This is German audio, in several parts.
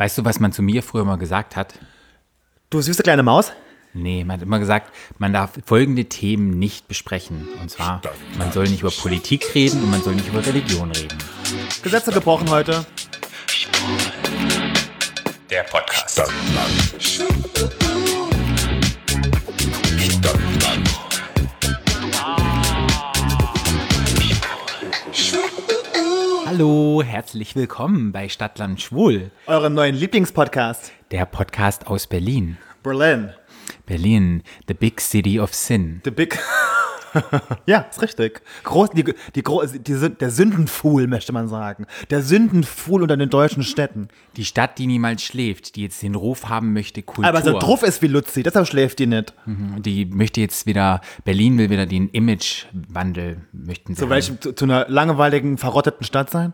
Weißt du, was man zu mir früher mal gesagt hat? Du süße kleine Maus? Nee, man hat immer gesagt, man darf folgende Themen nicht besprechen. Und zwar, man soll nicht über Politik reden und man soll nicht über Religion reden. Gesetze gebrochen heute. Der Podcast. Hallo, herzlich willkommen bei Stadtland Schwul, Eurem neuen Lieblingspodcast. der Podcast aus Berlin. Berlin. Berlin, the big city of sin. The Big. ja, ist richtig. Groß, die, die, die, der Sündenfuhl, möchte man sagen. Der Sündenfuhl unter den deutschen Städten. Die Stadt, die niemals schläft, die jetzt den Ruf haben möchte, Kultur. Aber so drauf ist wie Luzi, deshalb schläft die nicht. Die möchte jetzt wieder, Berlin will wieder den Imagewandel, möchten sie. Zu welchem, zu, zu einer langweiligen, verrotteten Stadt sein?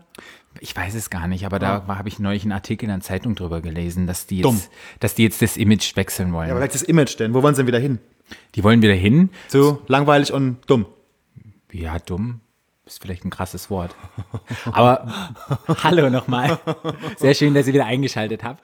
Ich weiß es gar nicht, aber da habe ich neulich einen Artikel in der Zeitung drüber gelesen, dass die Dumm. jetzt, dass die jetzt das Image wechseln wollen. Ja, aber welches Image denn? Wo wollen sie denn wieder hin? Die wollen wieder hin. Zu langweilig und dumm. Ja, dumm. Ist vielleicht ein krasses Wort. Aber hallo nochmal. Sehr schön, dass ihr wieder eingeschaltet habt.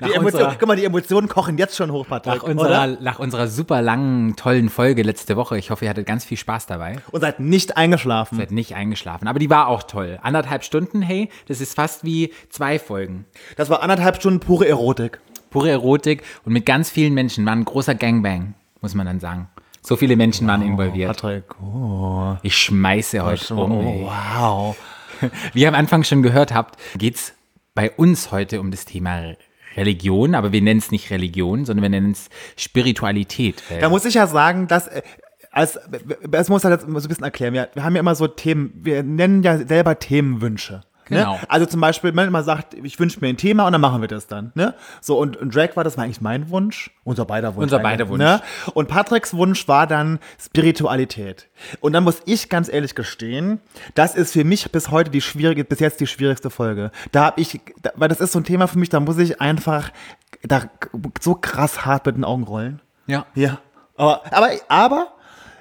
Nach Die Emotionen, unserer, guck mal, die Emotionen kochen jetzt schon hoch, Patrick. nach, unserer, oder? nach unserer super langen, tollen Folge letzte Woche. Ich hoffe, ihr hattet ganz viel Spaß dabei. Und seid nicht eingeschlafen. Seid nicht eingeschlafen. Aber die war auch toll. Anderthalb Stunden, hey, das ist fast wie zwei Folgen. Das war anderthalb Stunden pure Erotik. Pure Erotik und mit ganz vielen Menschen. War ein großer Gangbang, muss man dann sagen. So viele Menschen waren involviert. Patrick, oh, Ich schmeiße heute um. ey. wow. Wie ihr am Anfang schon gehört habt, geht's bei uns heute um das Thema Religion, aber wir nennen es nicht Religion, sondern wir nennen es Spiritualität. Da muss ich ja sagen, dass äh, als das muss mal so ein bisschen erklären. Wir, wir haben ja immer so Themen, wir nennen ja selber Themenwünsche. Genau. Ne? Also zum Beispiel, wenn man sagt, ich wünsche mir ein Thema und dann machen wir das dann. Ne? So, und, und Drake war das war eigentlich mein Wunsch, unser beider Wunsch. Unser beider Wunsch. Ne? Und Patricks Wunsch war dann Spiritualität. Und dann muss ich ganz ehrlich gestehen, das ist für mich bis heute die schwierige, bis jetzt die schwierigste Folge. Da habe ich, da, weil das ist so ein Thema für mich, da muss ich einfach da so krass hart mit den Augen rollen. Ja. Ja. Aber, aber, aber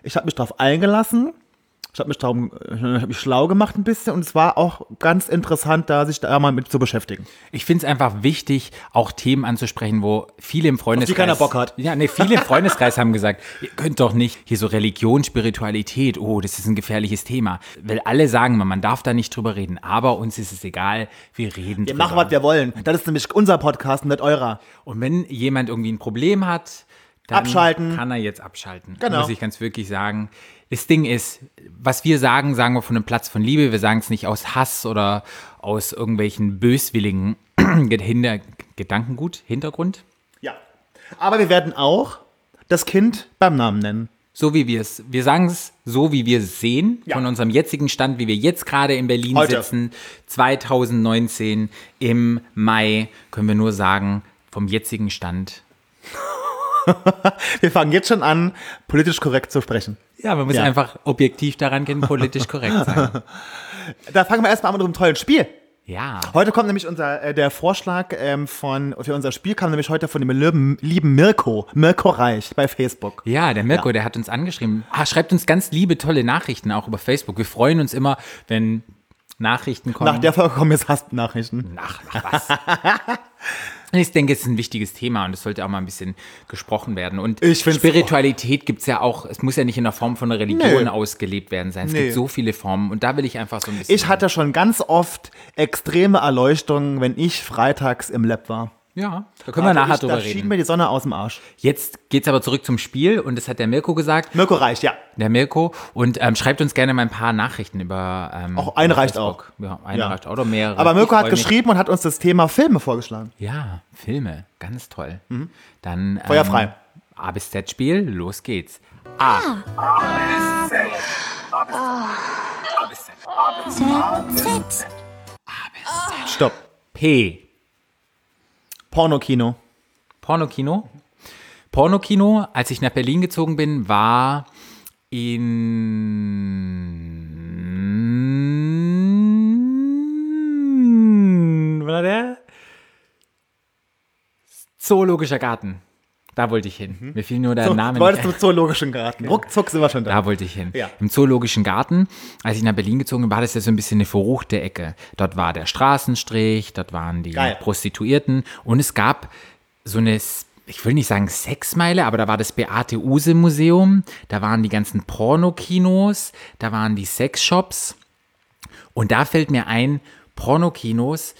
ich habe mich darauf eingelassen. Ich habe mich, darum, ich hab mich schlau gemacht ein bisschen und es war auch ganz interessant, da sich da mal mit zu beschäftigen. Ich finde es einfach wichtig, auch Themen anzusprechen, wo viele im Freundeskreis. keiner Bock hat. Ja, nee, viele im Freundeskreis haben gesagt, ihr könnt doch nicht hier so Religion, Spiritualität, oh, das ist ein gefährliches Thema. Weil alle sagen man darf da nicht drüber reden, aber uns ist es egal, wir reden Wir drüber. machen, was wir wollen. Das ist nämlich unser Podcast und nicht eurer. Und wenn jemand irgendwie ein Problem hat, dann Abschalten. kann er jetzt abschalten. Genau. Muss ich ganz wirklich sagen. Das Ding ist, was wir sagen, sagen wir von einem Platz von Liebe. Wir sagen es nicht aus Hass oder aus irgendwelchen böswilligen Hinter Gedankengut, Hintergrund. Ja. Aber wir werden auch das Kind beim Namen nennen. So wie wir es, wir sagen es so, wie wir es sehen, Ja. von unserem jetzigen Stand, wie wir jetzt gerade in Berlin Heute. sitzen, 2019 im Mai, können wir nur sagen, vom jetzigen Stand. Wir fangen jetzt schon an, politisch korrekt zu sprechen. Ja, man muss Ja. einfach objektiv daran gehen, politisch korrekt sein. Da fangen wir erstmal an mit einem tollen Spiel. Ja. Heute kommt nämlich unser, äh, der Vorschlag ähm, von, für unser Spiel kam nämlich heute von dem lieben, lieben Mirko, Mirko Reich bei Facebook. Ja, der Mirko, der hat uns angeschrieben. Ah, schreibt uns ganz liebe, tolle Nachrichten auch über Facebook. Wir freuen uns immer, wenn Nachrichten kommen. Nach der Folge kommen jetzt Hassnachrichten. Ach, ach was. Ich denke, es ist ein wichtiges Thema und es sollte auch mal ein bisschen gesprochen werden. Und Spiritualität gibt es ja auch, es muss ja nicht in der Form von einer Religion Nö. ausgelebt werden sein. Es Nee. gibt so viele Formen und da will ich einfach so ein bisschen. Ich hatte schon ganz oft extreme Erleuchtungen, wenn ich freitags im Lab war. Ja, da können wir nachher ich, drüber Da schien reden. mir die Sonne aus dem Arsch. Jetzt geht's aber zurück zum Spiel und das hat der Mirko gesagt. Mirko Reich, ja. Der Mirko. Und ähm, schreibt uns gerne mal ein paar Nachrichten über. Ähm, Auch eine reicht Facebook. Ja, eine Ja. reicht auch oder mehrere. Aber Mirko hat freu mich. geschrieben und hat uns das Thema Filme vorgeschlagen. Ja, Filme. Ganz toll. Dann. Ähm, Feuer frei. A bis Z-Spiel, los geht's. A. Stopp. P. Pornokino. Pornokino. Pornokino, als ich nach Berlin gezogen bin, war in. War der? Zoologischer Garten. Da wollte ich hin. Mir fiel nur der So, Name du wolltest nicht. zum Zoologischen Garten. Ruckzuck sind wir schon da. Da wollte ich hin. Ja. Im Zoologischen Garten, als ich nach Berlin gezogen bin, war das ja so ein bisschen eine verruchte Ecke. Dort war der Straßenstrich, dort waren die Geil. Prostituierten und es gab so eine, ich will nicht sagen Sexmeile, aber da war das Beate Use Museum, da waren die ganzen Pornokinos, da waren die Sexshops und da fällt mir ein, Pornokinos,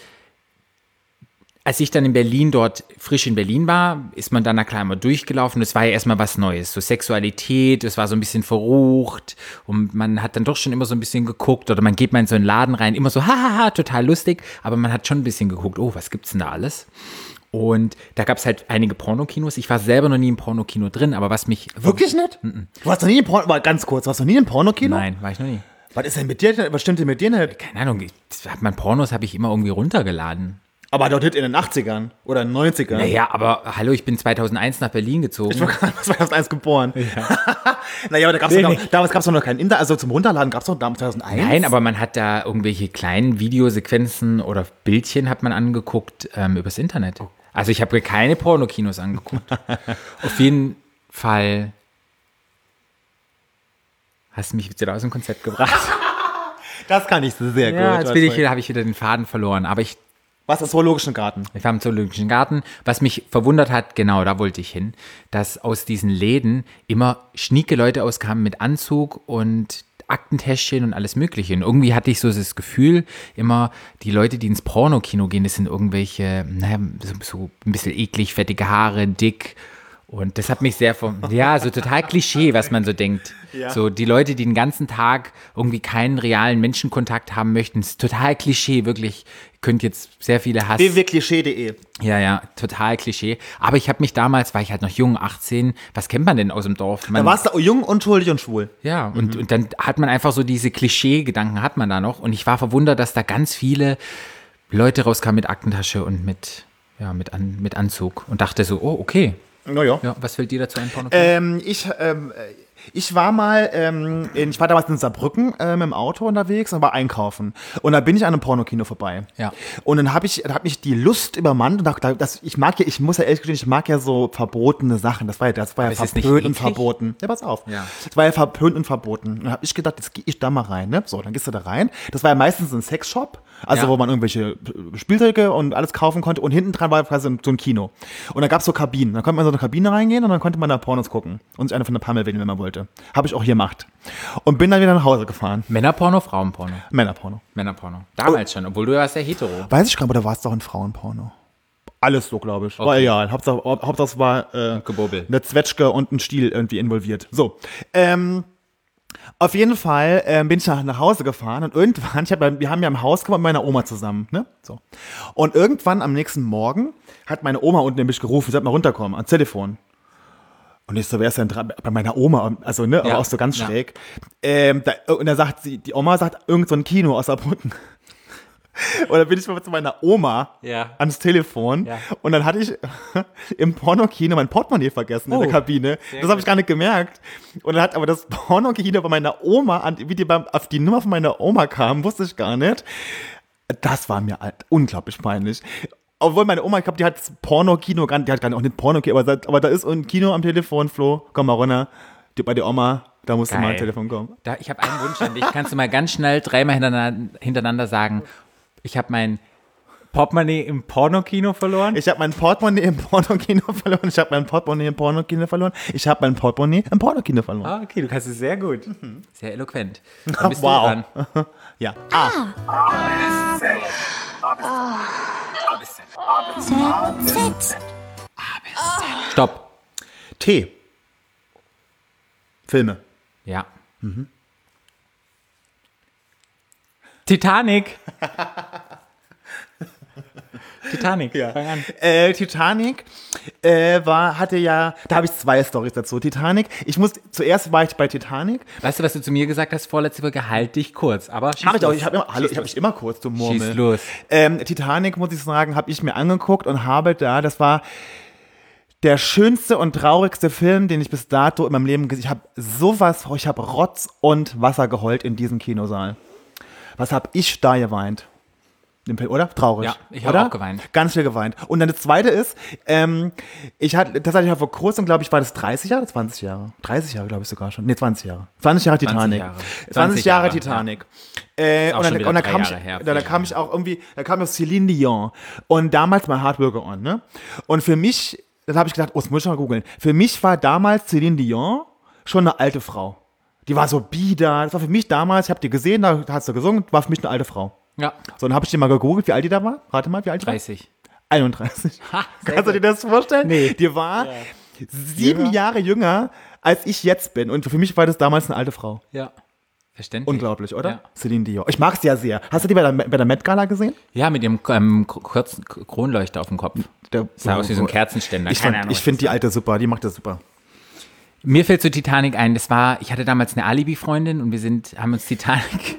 als ich dann in Berlin dort frisch in Berlin war, ist man dann na klar immer durchgelaufen. Das war ja erstmal was Neues. So Sexualität, das war so ein bisschen verrucht und man hat dann doch schon immer so ein bisschen geguckt oder man geht mal in so einen Laden rein, immer so, hahaha, total lustig, aber man hat schon ein bisschen geguckt, oh, was gibt's denn da alles? Und da gab es halt einige Pornokinos. Ich war selber noch nie im Pornokino drin, aber was mich. Wirklich nicht? Du warst noch nie im Porno, mal ganz kurz, warst du noch nie im Pornokino? Nein, war ich noch nie. Was ist denn mit dir, was stimmt denn mit dir nicht? Keine Ahnung, ich- hat man Pornos habe ich immer irgendwie runtergeladen. Aber dort in den 80ern oder in den 90ern. Naja, aber hallo, ich bin 2001 nach Berlin gezogen. Ich war gerade 2001 geboren. naja, aber da gab es Nee, noch, damals gab es noch kein Internet, also zum Runterladen gab es noch damals 2001. Nein, aber man hat da irgendwelche kleinen Videosequenzen oder Bildchen hat man angeguckt ähm, übers Internet. Also ich habe keine Pornokinos angeguckt. Auf jeden Fall hast du mich wieder aus dem Konzept gebracht. Das kann ich sehr gut. ja, jetzt ich soll- wieder, habe ich wieder den Faden verloren. Aber ich, Was ist Zoologischen Garten? ich war im Zoologischen Garten. Was mich verwundert hat, genau, da wollte ich hin, dass aus diesen Läden immer schnieke Leute auskamen mit Anzug und Aktentäschchen und alles Mögliche. Und irgendwie hatte ich so das Gefühl, immer die Leute, die ins Pornokino gehen, das sind irgendwelche, naja, so, so ein bisschen eklig, fettige Haare, dick. Und das hat mich sehr vom, ja, so total Klischee, was man so denkt. Ja. So die Leute, die den ganzen Tag irgendwie keinen realen Menschenkontakt haben möchten, ist total Klischee, wirklich. Ihr könnt jetzt sehr viele Hass. www.klischee.de. Ja, ja, total Klischee. Aber ich habe mich damals, war ich halt noch jung, 18, was kennt man denn aus dem Dorf? Man, Da warst du jung, unschuldig und schwul. ja, und, und dann hat man einfach so diese Klischee-Gedanken hat man da noch. Und ich war verwundert, dass da ganz viele Leute rauskamen mit Aktentasche und mit, ja, mit, An, mit Anzug und dachte so, oh, okay. Naja. Ja, was fällt dir dazu ein, Porno? Ähm, ich, ähm, äh, ich war mal, ähm, in, ich war damals in Saarbrücken ähm, im Auto unterwegs und war einkaufen. Und da bin ich an einem Pornokino vorbei. Ja. Und dann habe ich, hat mich die Lust übermannt und dachte, das, ich mag ja, ich muss ja ehrlich gestehen, ich mag ja so verbotene Sachen. Das war ja, das war ja es nicht verpönt und verboten. Ja, pass auf. Ja. Das war ja verpönt und verboten. Und dann habe ich gedacht, jetzt gehe ich da mal rein, ne? So, dann gehst du da rein. Das war ja meistens ein Sexshop, also Ja. wo man irgendwelche äh, Spielzeuge und alles kaufen konnte. Und hinten dran war quasi so ein Kino. Und da gab es so Kabinen. Da konnte man in so eine Kabine reingehen und dann konnte man da Pornos gucken und sich eine von der Pammel wählen, wenn man wollte. Habe ich auch hier gemacht. Und bin dann wieder nach Hause gefahren. Männerporno, Frauenporno? Männerporno. Männerporno. Damals schon, obwohl du warst ja hetero. Weiß ich gar nicht, oder war es doch ein Frauenporno? Alles so, glaube ich. War Okay. egal. Hauptsache, Hauptsache es war äh, Gebubbel. eine Zwetschge und ein Stiel irgendwie involviert. So. Ähm, auf jeden Fall ähm, bin ich nach, nach Hause gefahren und irgendwann, ich hab, wir haben ja im Haus gewohnt mit meiner Oma zusammen, ne? So. Und irgendwann am nächsten Morgen hat meine Oma unten nämlich gerufen, sie hat mal runterkommen ans Telefon. Und ich so, wer ist denn dran? Bei meiner Oma, also, ne, aber Ja, auch so ganz ja. schräg. Ähm, da, und da sagt sie, die Oma sagt, irgend so ein Kino aus Saarbrücken. Und dann bin ich mal zu meiner Oma Ja. ans Telefon und dann hatte ich im Pornokino mein Portemonnaie vergessen in Oh, der Kabine. Das habe ich gar nicht gemerkt. Und dann hat aber das Pornokino bei meiner Oma, an, wie die beim, auf die Nummer von meiner Oma kam, wusste ich gar nicht. Das war mir unglaublich peinlich. Obwohl meine Oma, ich glaube, die hat das Pornokino, die hat gar nicht auch nicht Pornokino, aber, da- aber da ist ein Kino am Telefon, Flo, komm mal runter. Die, bei der Oma, da musst du mal Geil. ans Telefon kommen. Da, ich habe einen Wunsch an dich. Kannst du mal ganz schnell dreimal hintereinander, hintereinander sagen, ich habe mein Portemonnaie im Pornokino verloren? Ich habe mein Portemonnaie im Pornokino verloren. Ich habe mein Portemonnaie im Pornokino verloren. Ich habe mein Portemonnaie im Pornokino verloren. ah, okay, du kannst es sehr gut. Sehr eloquent. Dann bist Wow. du dran. Ja. Ah, Z. Stopp. T. Filme. Ja. Titanic. Titanic. Fang an. Äh, Titanic äh, war, hatte ja, da habe ich zwei Stories dazu. Titanic, ich muss, zuerst war ich bei Titanic. Weißt du, was du zu mir gesagt hast? Vorletzte Folge, halt dich kurz. Aber schieß Mach ich auch, ich habe immer, hallo, ich los. mich immer kurz zum Murmeln. Schieß los. Ähm, Titanic, muss ich sagen, habe ich mir angeguckt und habe da, das war der schönste und traurigste Film, den ich bis dato in meinem Leben gesehen habe. Ich habe sowas, ich habe Rotz und Wasser geheult in diesem Kinosaal. Was habe ich da geweint? Oder? Traurig. Ja, ich habe auch geweint. Ganz viel geweint. Und dann das zweite ist, ähm, ich hatte, das hatte ich ja vor kurzem, glaube ich, war das 30 Jahre, 20 Jahre? 30 Jahre, glaube ich sogar schon. Nee, 20 Jahre. 20 Jahre Titanic. Jahre. 20, 20 Jahre, Jahre, Titanic. Äh, auch und dann, und kam ich, her, da, kam ich auch irgendwie, da kam ich Celine Dion und damals mein Hardworker on, ne? Und für mich, dann habe ich gedacht, oh, das muss ich mal googeln. Für mich war damals Celine Dion schon eine alte Frau. Die war so bieder. Das war für mich damals, ich habe die gesehen, da hast du gesungen, war für mich eine alte Frau. Ja, So, dann habe ich die mal gegoogelt, wie alt die da war. Rate mal, wie alt die war? 30. 31. Ha, Kannst du dir das vorstellen? Nee. Die war sieben Jünger. Jahre jünger, als ich jetzt bin. Und für mich war das damals eine alte Frau. Ja. Verständlich. Unglaublich, oder? Ja. Celine Dion. Ich mag sie ja sehr. Hast du die bei der, bei der Met Gala gesehen? Ja, mit dem ähm, kurzen Kronleuchter auf dem Kopf. Der, Sah aus wie so ein Kerzenständer. Ich, ich finde die alte super, die macht das super. Mir fällt zu Titanic ein, das war, ich hatte damals eine Alibi-Freundin und wir sind, haben uns Titanic,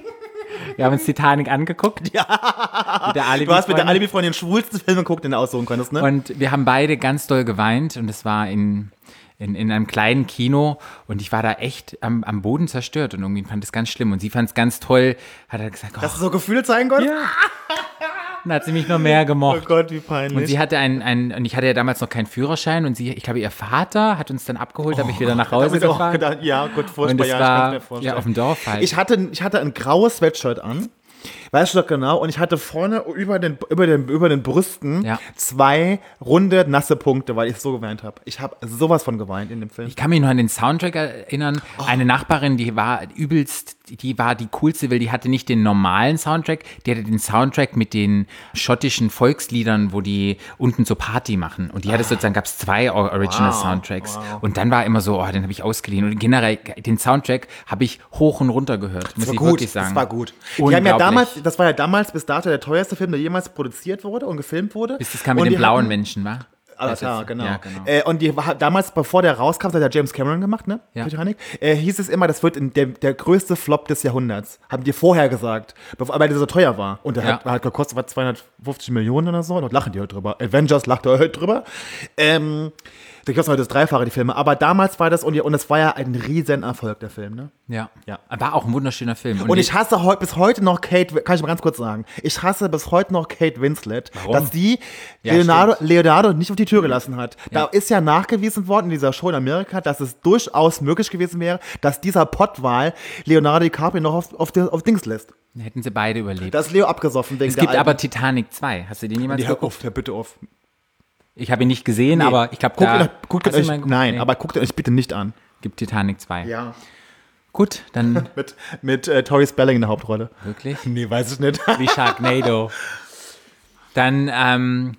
wir haben uns Titanic angeguckt. Ja. Du hast mit der Alibi von den schwulsten Filmen geguckt, den du aussuchen konntest, ne? Und wir haben beide ganz doll geweint und es war in, in, in einem kleinen Kino und ich war da echt am, am Boden zerstört und irgendwie fand es ganz schlimm und sie fand es ganz toll, hat er gesagt, oh, Dass du so Gefühle zeigen konntest? Ja. dann hat sie mich noch mehr Oh gemocht. Gott, wie peinlich. Und sie hatte einen, einen, und ich hatte ja damals noch keinen Führerschein und sie, ich glaube, ihr Vater hat uns dann abgeholt, habe ich wieder nach Da hab Hause gefahren. gedacht, ja, gut, Und furchtbar, ja, ich war mir vorstellen. ja auf dem Dorf halt. Ich hatte, ich hatte ein graues Sweatshirt an. Weißt du doch genau? Und ich hatte vorne über den, über den, über den Brüsten Ja. zwei runde, nasse Punkte, weil ich so geweint habe. Ich habe sowas von geweint in dem Film. Ich kann mich noch an den Soundtrack erinnern. Oh. Eine Nachbarin, die war übelst, die war die coolste, weil die hatte nicht den normalen Soundtrack, die hatte den Soundtrack mit den schottischen Volksliedern, wo die unten so Party machen. Und die hatte sozusagen, gab es zwei Original Wow, Soundtracks. wow. Und dann war immer so, oh, den habe ich ausgeliehen. Und generell, den Soundtrack habe ich hoch und runter gehört, muss Das ich war gut, wirklich sagen. das war gut. Die haben ja damals, das war ja damals bis dato der teuerste Film, der jemals produziert wurde und gefilmt wurde. Bis das kam mit Und den blauen hatten- Menschen, war? Avatar, genau. Ja, genau. Äh, und die war, damals, bevor der rauskam, das hat ja James Cameron gemacht, ne? Ja. Titanic. Äh, hieß es immer, das wird der, der größte Flop des Jahrhunderts. Haben die vorher gesagt, bevor, weil der so teuer war. Und der Ja. hat, hat gekostet was, 250 Millionen oder so. Und lachen die heute drüber. Avengers lacht heute drüber. Ähm, der kostet heute das Dreifache, die Filme. Aber damals war das, und, und es war ja ein Riesenerfolg, der Film, ne? Ja. Ja. War auch ein wunderschöner Film. Und ich hasse heu, bis heute noch Kate, kann ich mal ganz kurz sagen, ich hasse bis heute noch Kate Winslet, Warum? dass sie Ja, Leonardo, stimmt. Leonardo nicht auf die Tür gelassen hat. Da Ja. ist ja nachgewiesen worden in dieser Show in Amerika, dass es durchaus möglich gewesen wäre, dass dieser Pottwahl Leonardo DiCaprio noch auf, auf, die, auf Dings lässt. Hätten sie beide überlebt. Da ist Leo abgesoffen wegen es gibt aber Titanic 2. Hast du den jemals hör geguckt? auf, hör bitte auf. Ich habe ihn nicht gesehen, Nee. aber ich glaube, guckt, da guckt euch, geguckt? nein, Nee. aber guckt euch bitte nicht an. gibt Titanic 2. Ja. Gut, dann Mit, mit äh, Tori Spelling in der Hauptrolle. wirklich Nee, weiß ich nicht. wie Sharknado. Dann ähm,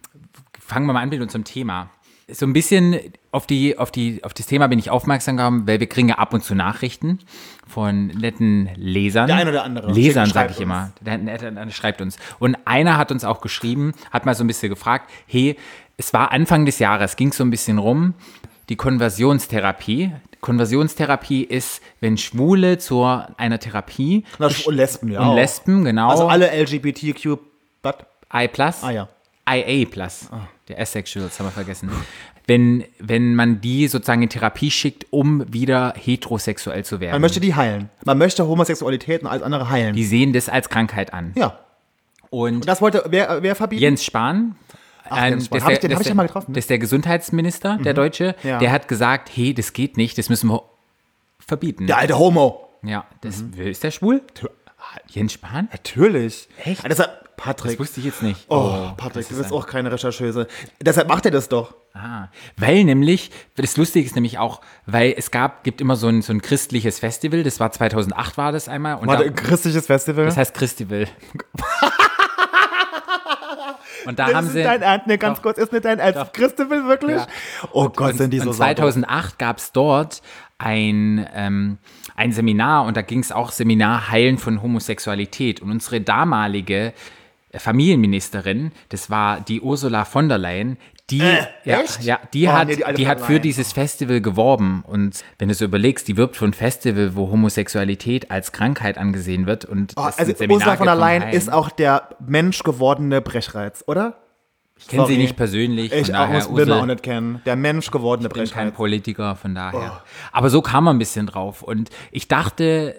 fangen wir mal an mit unserem Thema. So ein bisschen auf, die, auf, die, auf das Thema bin ich aufmerksam geworden, weil wir kriegen ja ab und zu Nachrichten von netten Lesern. Der ein oder andere. Lesern, sage ich uns. immer. Der, der, der, der schreibt uns. Und einer hat uns auch geschrieben, hat mal so ein bisschen gefragt, hey, es war Anfang des Jahres, ging so ein bisschen rum, die Konversionstherapie. Konversionstherapie ist, wenn Schwule zu einer Therapie Na, und Lesben, ja. und. Lesben, genau. Also alle LGBTQ, but, I+. ah ja. IA+. Der Asexuals haben wir vergessen. Wenn, wenn man die sozusagen in Therapie schickt, um wieder heterosexuell zu werden. Man möchte die heilen. Man möchte Homosexualität und alles andere heilen. die sehen das als Krankheit an. ja. Und Das wollte wer, wer verbieten? Jens Spahn, ein- Jens Spahn. das Hab der- ich den- das hab ich den mal getroffen? Das ist der Gesundheitsminister, der Deutsche, Ja. der hat gesagt, hey, das geht nicht, das müssen wir verbieten. Der alte Homo. Ja, das, ist der schwul? Jens Spahn? Natürlich. Echt? Ah, Deshalb, Das Patrick. wusste ich jetzt nicht. Oh, Patrick, das du ist bist ein- auch keine Rechercheuse. Deshalb macht er das doch. Ah, weil nämlich, das Lustige ist nämlich auch, weil es gab, gibt immer so ein, so ein christliches Festival, das war 2008 war das einmal. Und Warte, da, ein christliches Festival. das heißt Christival. und da das haben ist sie, dein Ernst, nee, ganz Doch. kurz, ist nicht dein Ernst. Doch. Christabel wirklich? Ja. Oh Gott, sind die so und sauber. 2008 gab es dort ein, ähm, ein Seminar und da ging es auch Seminar Heilen von Homosexualität. Und unsere damalige Familienministerin, das war die Ursula von der Leyen, die, ja, echt? ja, die Oh, hat, nee, die die hat für dieses Festival geworben. Und wenn du so überlegst, die wirbt für ein Festival, wo Homosexualität als Krankheit angesehen wird. Und Oh, also Ursula von der Leyen ist auch der menschgewordene Brechreiz, oder? Ich kenne sie nicht persönlich. Ich daher, muss Ursula- auch nicht kennen. Der menschgewordene bin kein Brechreiz. Politiker, von daher. Aber so kam man ein bisschen drauf. Und ich dachte,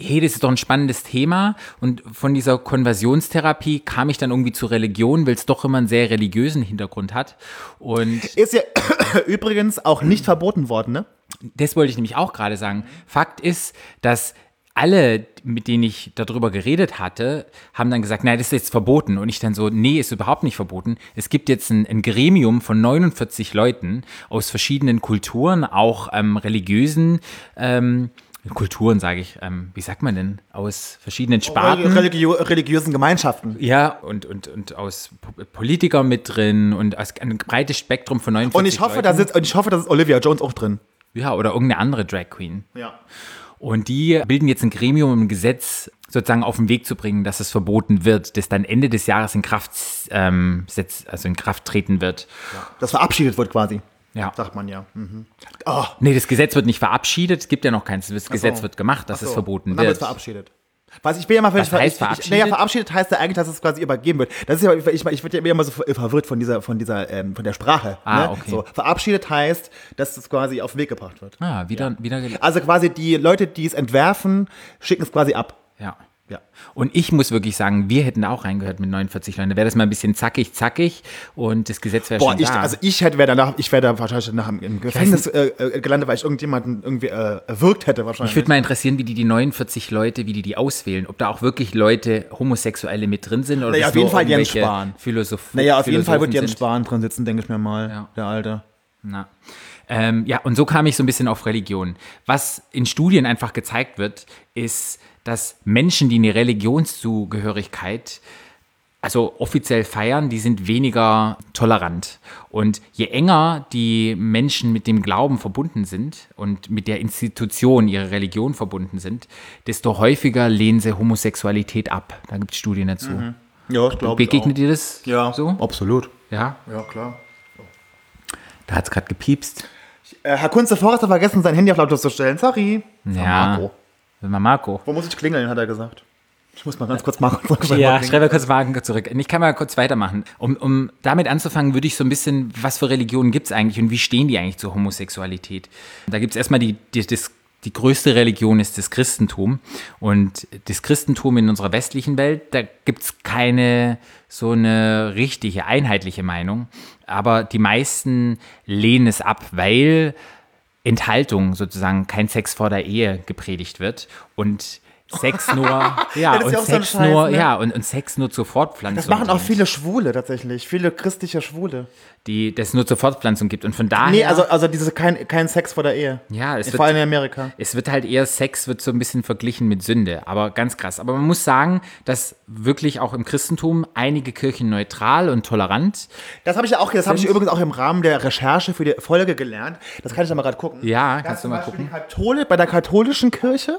hey, das ist doch ein spannendes Thema. Und von dieser Konversionstherapie kam ich dann irgendwie zur Religion, weil es doch immer einen sehr religiösen Hintergrund hat. Und Ist ja übrigens auch nicht verboten worden, ne? das wollte ich nämlich auch gerade sagen. Fakt ist, dass alle, mit denen ich darüber geredet hatte, haben dann gesagt, nein, das ist jetzt verboten. Und ich dann so, nee, ist überhaupt nicht verboten. Es gibt jetzt ein, ein Gremium von 49 Leuten aus verschiedenen Kulturen, auch ähm, religiösen ähm, Kulturen, sage ich, ähm, wie sagt man denn, aus verschiedenen Sparten. Religio religiösen Gemeinschaften. Ja, und, und, und aus Po- Politiker mit drin und aus ein breites Spektrum von 49 Und ich hoffe, da Leuten. sitzt, und ich hoffe, da ist Olivia Jones auch drin. Ja, oder irgendeine andere Drag Queen. Ja. Und die bilden jetzt ein Gremium, um ein Gesetz sozusagen auf den Weg zu bringen, dass es verboten wird, das dann Ende des Jahres in Kraft, ähm, setzt, also in Kraft treten wird. Das verabschiedet wird quasi. Ja. Sagt man ja. Mhm. Oh, Nee, das Gesetz wird nicht verabschiedet, es gibt ja noch keins. Das Gesetz wird gemacht, dass so. es verboten wird. wird's verabschiedet. Was ich bin ja mal Was heißt ich, ich, verabschiedet? Naja, verabschiedet heißt ja eigentlich, dass es quasi übergeben wird. Das ist ja, ich, ich, ich werde ja immer so ver- verwirrt von dieser, von dieser, ähm, von der Sprache. Ah, ne? okay. So, verabschiedet heißt, dass es quasi auf den Weg gebracht wird. Ah, wieder, wieder, gel- Also quasi die Leute, die es entwerfen, schicken es quasi ab. ja. Ja. Und ich muss wirklich sagen, wir hätten da auch reingehört mit 49 Leuten. Da wäre das mal ein bisschen zackig, zackig und das Gesetz wäre Boah, schon ich, da. also ich hätte wäre danach, ich wäre da wahrscheinlich danach im, Gefängnis äh, äh, gelandet, weil ich irgendjemanden irgendwie äh, erwürgt hätte wahrscheinlich. Mich würde mal interessieren, wie die die 49 Leute, wie die die auswählen. Ob da auch wirklich Leute, Homosexuelle mit drin sind oder Naja, auf jeden Fall Jens Spahn. Philosoph naja, auf jeden Fall wird Philosophen Jens. Spahn drin sitzen, denke ich mir mal, Ja. der Alte. Na. Ähm, ja, und so kam ich so ein bisschen auf Religion. Was in Studien einfach gezeigt wird, ist, dass Menschen, die eine Religionszugehörigkeit also offiziell feiern, die sind weniger tolerant. Und je enger die Menschen mit dem Glauben verbunden sind und mit der Institution ihrer Religion verbunden sind, desto häufiger lehnen sie Homosexualität ab. Da gibt es Studien dazu. Ja, ich glaube Begegnet ihr das Ja, so? absolut. Ja, Ja, klar. da hat es gerade gepiepst. Äh, Herr Kunze Forrest hat vergessen, sein Handy auf lautlos zu stellen. Sorry. Ja. Marco. War Marco. Wo muss ich klingeln, hat er gesagt. Ich muss mal ganz kurz machen. Ja, schreib mal kurz Wagen zurück. Ich kann mal kurz weitermachen. Um, um damit anzufangen, würde ich so ein bisschen, was für Religionen gibt es eigentlich und wie stehen die eigentlich zur Homosexualität? Da gibt es erstmal die, die, das, die größte Religion ist das Christentum. Und das Christentum in unserer westlichen Welt, da gibt es keine so eine richtige, einheitliche Meinung. Aber die meisten lehnen es ab, weil Enthaltung sozusagen kein Sex vor der Ehe gepredigt wird. Und Sex nur, ja, und ja so Sex Scheiß, nur, ne? ja, und, und Sex nur zur Fortpflanzung. Das machen auch viele Schwule tatsächlich. Viele christliche Schwule. Die das nur zur Fortpflanzung gibt. Und von daher. Nee, also, also diese kein, kein Sex vor der Ehe. Ja, es Vor wird- allem in Amerika. Es wird halt eher Sex, wird so ein bisschen verglichen mit Sünde, aber ganz krass. Aber man muss sagen, dass wirklich auch im Christentum einige Kirchen neutral und tolerant. Das habe ich ja auch, das habe ich übrigens auch im Rahmen der Recherche für die Folge gelernt. Das kann ich ja mal gerade gucken. Ja, Da kannst du mal gucken. Kathole, bei der katholischen Kirche,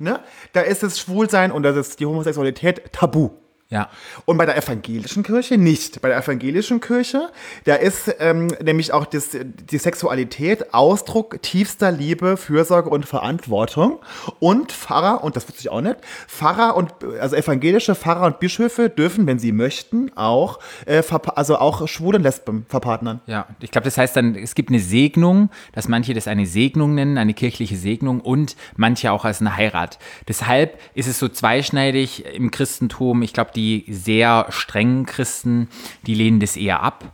ne, da ist das Schwulsein und das ist die Homosexualität tabu. Ja. Und bei der evangelischen Kirche nicht. Bei der evangelischen Kirche, da ist ähm, nämlich auch das, die Sexualität Ausdruck tiefster Liebe, Fürsorge und Verantwortung. Und Pfarrer, und das wusste ich auch nicht, Pfarrer und, also evangelische Pfarrer und Bischöfe dürfen, wenn sie möchten, auch, äh, also auch Schwule und Lesben verpartnern. Ja, ich glaube, das heißt dann, es gibt eine Segnung, dass manche das eine Segnung nennen, eine kirchliche Segnung und manche auch als eine Heirat. Deshalb ist es so zweischneidig im Christentum. Ich glaube, die sehr strengen Christen, die lehnen das eher ab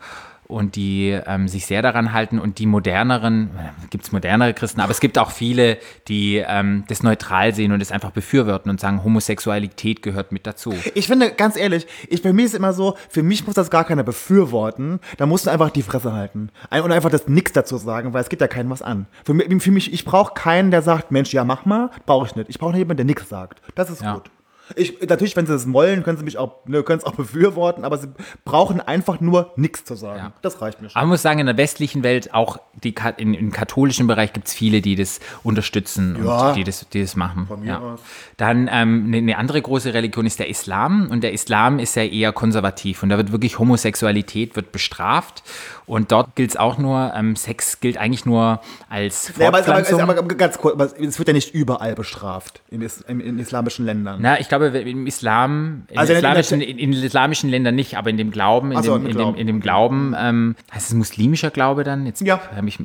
und die ähm, sich sehr daran halten und die moderneren, gibt es modernere Christen, aber es gibt auch viele, die ähm, das neutral sehen und es einfach befürworten und sagen, Homosexualität gehört mit dazu. Ich finde, ganz ehrlich, ich, bei mir ist immer so, für mich muss das gar keiner befürworten. Da musst du einfach die Fresse halten. Und einfach das Nix dazu sagen, weil es geht ja keinem was an. Für mich, für mich ich brauche keinen, der sagt, Mensch, ja, mach mal. Brauche ich nicht. Ich brauche jemanden, der nichts sagt. Das ist Ja. gut. Ich, natürlich, wenn sie es wollen, können sie mich auch, ne, können es auch befürworten, aber sie brauchen einfach nur nichts zu sagen. Ja. Das reicht mir schon. Aber man muss sagen, in der westlichen Welt, auch die, in, im katholischen Bereich gibt es viele, die das unterstützen Ja. und die das, die das machen. mir ja. aus. Dann ähm, eine, eine andere große Religion ist der Islam und der Islam ist ja eher konservativ und da wird wirklich Homosexualität wird bestraft und dort gilt es auch nur, ähm, Sex gilt eigentlich nur als Nee, aber, aber, Fortpflanzung. aber, aber ganz kurz, es wird ja nicht überall bestraft in, is, in, in islamischen Ländern. Na, ich glaube, im Islam, in, Also in- islamischen, in, islamischen Ländern nicht, aber in dem Glauben, in, so, dem, Glauben. dem, dem Glauben, ähm, heißt es muslimischer Glaube dann? Jetzt Ja. ich,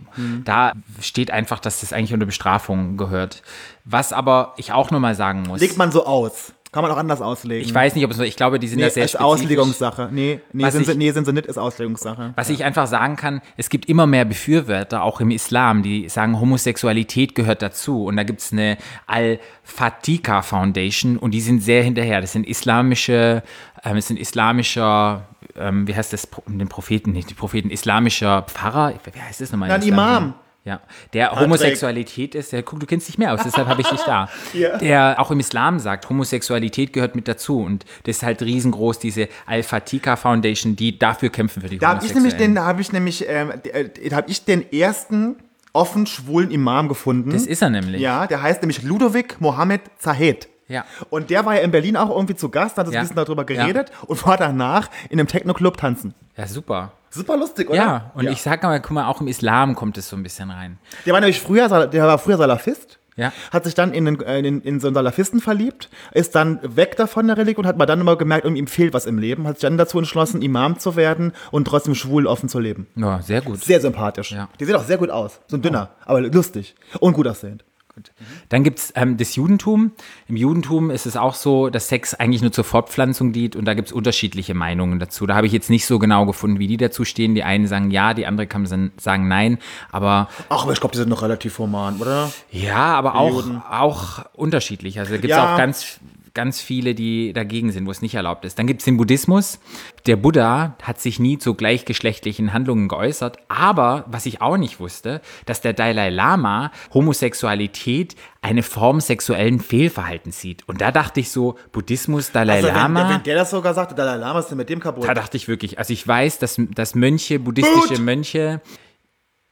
Da steht einfach, dass das eigentlich unter Bestrafung gehört. Was aber ich auch nochmal sagen muss. Legt man so aus. Kann man auch anders auslegen. ich weiß nicht, ob es, ich glaube, die sind nee, da sehr ist spezifisch. Auslegungssache. Nee, nee, sind sie, ich- nee, sind sie nicht, ist Auslegungssache. Was ich einfach sagen kann, es gibt immer mehr Befürworter, auch im Islam, die sagen, Homosexualität gehört dazu. Und da gibt es eine Al-Fatika Foundation und die sind sehr hinterher. Das sind islamische, ähm, es sind islamischer, ähm, wie heißt das, den Propheten, nicht die Propheten, islamischer Pfarrer, wie heißt das nochmal? Ein Islam? Imam. Ja, der Homosexualität ist, der, guck, du kennst dich mehr aus, deshalb habe ich dich da. Ja. Der auch im Islam sagt, Homosexualität gehört mit dazu und das ist halt riesengroß, diese Al-Fatika Foundation, die dafür kämpfen für die Da habe ich nämlich Homosexuellen. den, da habe ich nämlich, ähm, äh, da habe ich den ersten offen schwulen Imam gefunden. Das ist er nämlich. ja, der heißt nämlich Ludovic Mohammed Zahed. Ja. Und der war ja in Berlin auch irgendwie zu Gast, hat Ja. ein bisschen darüber Ja. geredet und war danach in einem Techno-Club tanzen. Ja, super. Super lustig, oder? Ja, und ich sag mal, guck mal, auch im Islam kommt es so ein bisschen rein. Der war nämlich früher, der war früher Salafist. Ja. Hat sich dann in, den, äh, in, in so einen Salafisten verliebt, ist dann weg davon der Religion, hat mal dann immer gemerkt, ihm fehlt was im Leben, hat sich dann dazu entschlossen, Imam zu werden und trotzdem schwul offen zu leben. Ja, sehr gut. Sehr sympathisch. Ja. Die sieht auch sehr gut aus. So ein dünner, aber lustig und gut aussehend. Dann gibt es ähm, das Judentum. Im Judentum ist es auch so, dass Sex eigentlich nur zur Fortpflanzung dient und da gibt es unterschiedliche Meinungen dazu. Da habe ich jetzt nicht so genau gefunden, wie die dazu stehen. Die einen sagen ja, die anderen kann sagen nein. Aber Ach, aber ich glaube, die sind noch relativ human, oder? ja, aber auch, auch unterschiedlich. Also da gibt es Ja. auch ganz, ganz viele, die dagegen sind, wo es nicht erlaubt ist. Dann gibt es den Buddhismus. Der Buddha hat sich nie zu gleichgeschlechtlichen Handlungen geäußert. Aber was ich auch nicht wusste, dass der Dalai Lama Homosexualität eine Form sexuellen Fehlverhaltens sieht. Und da dachte ich so, Buddhismus, Dalai Also, wenn, Lama. wenn der das sogar sagt, der Dalai Lama ist denn mit dem kaputt. Da dachte ich wirklich, also ich weiß, dass, dass Mönche, buddhistische. Mönche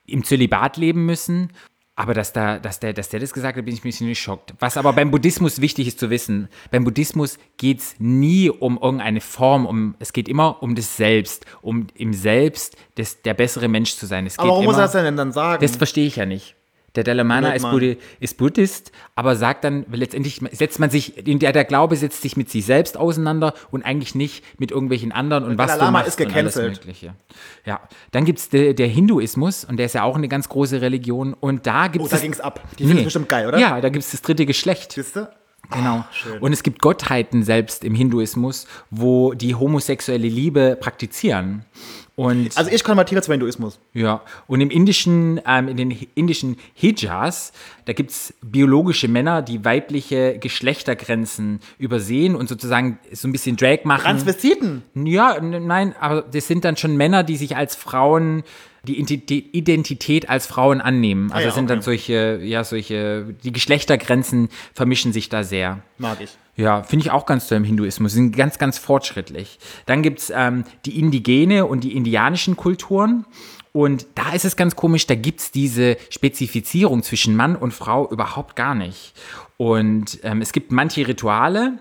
im Zölibat leben müssen. Aber dass, da, dass, der, dass der das gesagt hat, bin ich ein bisschen geschockt. Was aber beim Buddhismus wichtig ist zu wissen, beim Buddhismus geht es nie um irgendeine Form, um, es geht immer um das Selbst, um im Selbst des, der bessere Mensch zu sein. Aber warum immer, muss er das denn dann sagen? das verstehe ich ja nicht. Der Dalai Lama Blöd, ist. Buddhi ist Buddhist, aber sagt dann, letztendlich setzt man sich, der, der Glaube setzt sich mit sich selbst auseinander und eigentlich nicht mit irgendwelchen anderen und, was Dalai du Lama machst ist und alles gecancelt. Mögliche. Ja, dann gibt es der, der Hinduismus und der ist ja auch eine ganz große Religion und da gibt oh, es... da ging's ab. Die finden es bestimmt geil, oder? Ja, da gibt es das dritte Geschlecht. Siehst du? Genau. Und es gibt Gottheiten selbst im Hinduismus, wo die homosexuelle Liebe praktizieren. Und Also ich konvertiere zum Hinduismus. ja, und im indischen, ähm, in den indischen Hijas, da gibt es biologische Männer, die weibliche Geschlechtergrenzen übersehen und sozusagen so ein bisschen Drag machen. Transvestiten. Ja, nein, aber das sind dann schon Männer, die sich als Frauen, die Identi- Identität als Frauen annehmen. Also ja, sind dann okay. solche, ja, solche, die Geschlechtergrenzen vermischen sich da sehr. Mag ich. Ja, finde ich auch ganz toll im Hinduismus. Sind ganz, ganz fortschrittlich. Dann gibt es ähm, die indigene und die indianischen Kulturen. Und da ist es ganz komisch, da gibt es diese Spezifizierung zwischen Mann und Frau überhaupt gar nicht. Und ähm, es gibt manche Rituale,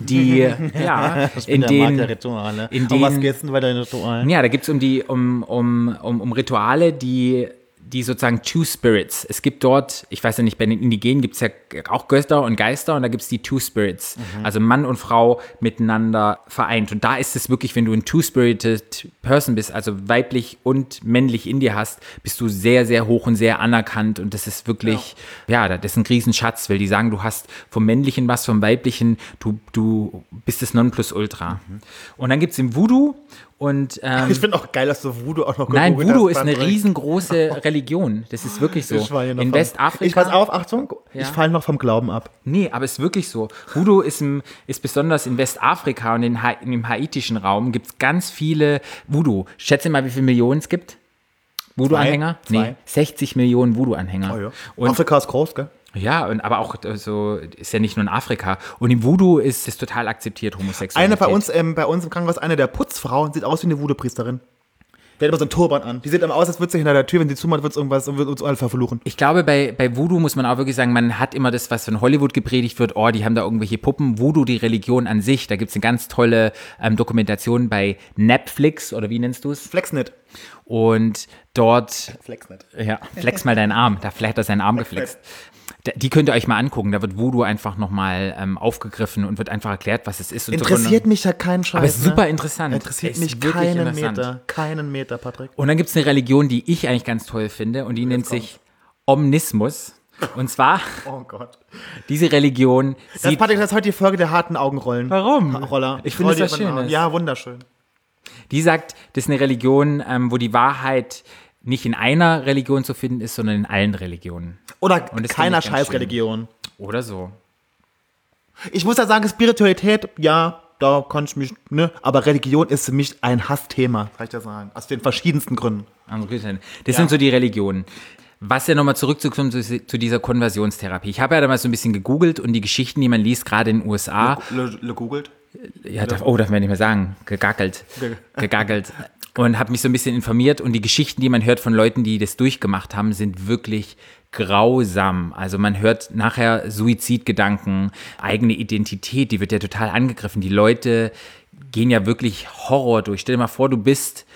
die, ja, in denen, Rituale. in um was geht's denn bei den Ritualen? ja, da gibt es um die, um, um, um, um Rituale, die, die sozusagen Two Spirits. Es gibt dort, ich weiß ja nicht, bei den Indigenen gibt es ja auch Götter und Geister und da gibt es die Two Spirits. Also Mann und Frau miteinander vereint. Und da ist es wirklich, wenn du ein Two-Spirited Person bist, also weiblich und männlich in dir hast, bist du sehr, sehr hoch und sehr anerkannt. Und das ist wirklich, ja, das ist ein Riesenschatz, weil die sagen, du hast vom Männlichen was, vom Weiblichen, du, du bist das Nonplusultra. Und dann gibt es im Voodoo und ähm, Ich finde auch geil, dass du Voodoo auch noch Nein, Voodoo ist eine riesengroße Religion. Das ist wirklich so. Ich war hier noch In vom- Westafrika. Ich pass auf, Achtung, ich Ja. falle noch vom Glauben ab. Nee, aber es ist wirklich so. Voodoo ist, im, ist besonders in Westafrika und in, Ha- in dem haitischen Raum gibt es ganz viele Voodoo. Schätze mal, wie viele Millionen es gibt? Voodoo-Anhänger? Nee, 60 Millionen Voodoo-Anhänger. Oh ja. Afrika ist groß, gell? Ja, und, aber auch äh, so, ist ja nicht nur in Afrika. Und im Voodoo ist es total akzeptiert, Homosexualität. Eine bei uns, ähm, bei uns im Krankenhaus, eine der Putzfrauen, sieht aus wie eine Voodoo-Priesterin. Die hat immer so einen Turban an. Die sieht immer aus, als würde sie hinter der Tür, wenn sie zumacht, wird irgendwas und wird uns alle verfluchen. Ich glaube, bei, bei Voodoo muss man auch wirklich sagen, man hat immer das, was von Hollywood gepredigt wird, oh, die haben da irgendwelche Puppen. Voodoo, die Religion an sich, da gibt es eine ganz tolle ähm, Dokumentation bei Netflix, oder wie nennst du es? Flexnet. Und dort Flex nicht. ja, flex mal deinen Arm. Da vielleicht hat er seinen Arm geflext. Die könnt ihr euch mal angucken. Da wird Voodoo einfach nochmal ähm, aufgegriffen und wird einfach erklärt, was es ist. So Interessiert von- mich ja kein Scheiß. Aber es ist ne? super interessant. Interessiert Es ist mich keinen. Meter. Keinen Meter, Patrick. Und dann gibt es eine Religion, die ich eigentlich ganz toll finde und die nennt sich Omnismus. Und zwar, Oh Gott. diese Religion Das, Patrick, das ist heute die Folge der harten Augenrollen. Warum? Roller. Ich finde das. Schönes. Ja, wunderschön. die sagt, das ist eine Religion, ähm, wo die Wahrheit nicht in einer Religion zu finden ist, sondern in allen Religionen. Oder Und keiner Scheißreligion. Oder so. Ich muss ja sagen, Spiritualität, ja, da kann ich mich, ne, aber Religion ist für mich ein Hassthema, kann ich dir sagen. Aus den verschiedensten Gründen. Also Das sind so die Religionen. Was ja nochmal zurückzukommen zu, zu dieser Konversionstherapie. Ich habe ja da mal so ein bisschen gegoogelt und die Geschichten, die man liest, gerade in den USA, Le, le googelt? ja, darf, oh, darf man nicht mehr sagen, gegackelt, gegackelt. Und habe mich so ein bisschen informiert und die Geschichten, die man hört von Leuten, die das durchgemacht haben, sind wirklich grausam. Also man hört nachher Suizidgedanken, eigene Identität, die wird ja total angegriffen. Die Leute gehen ja wirklich Horror durch. Stell dir mal vor, du bist,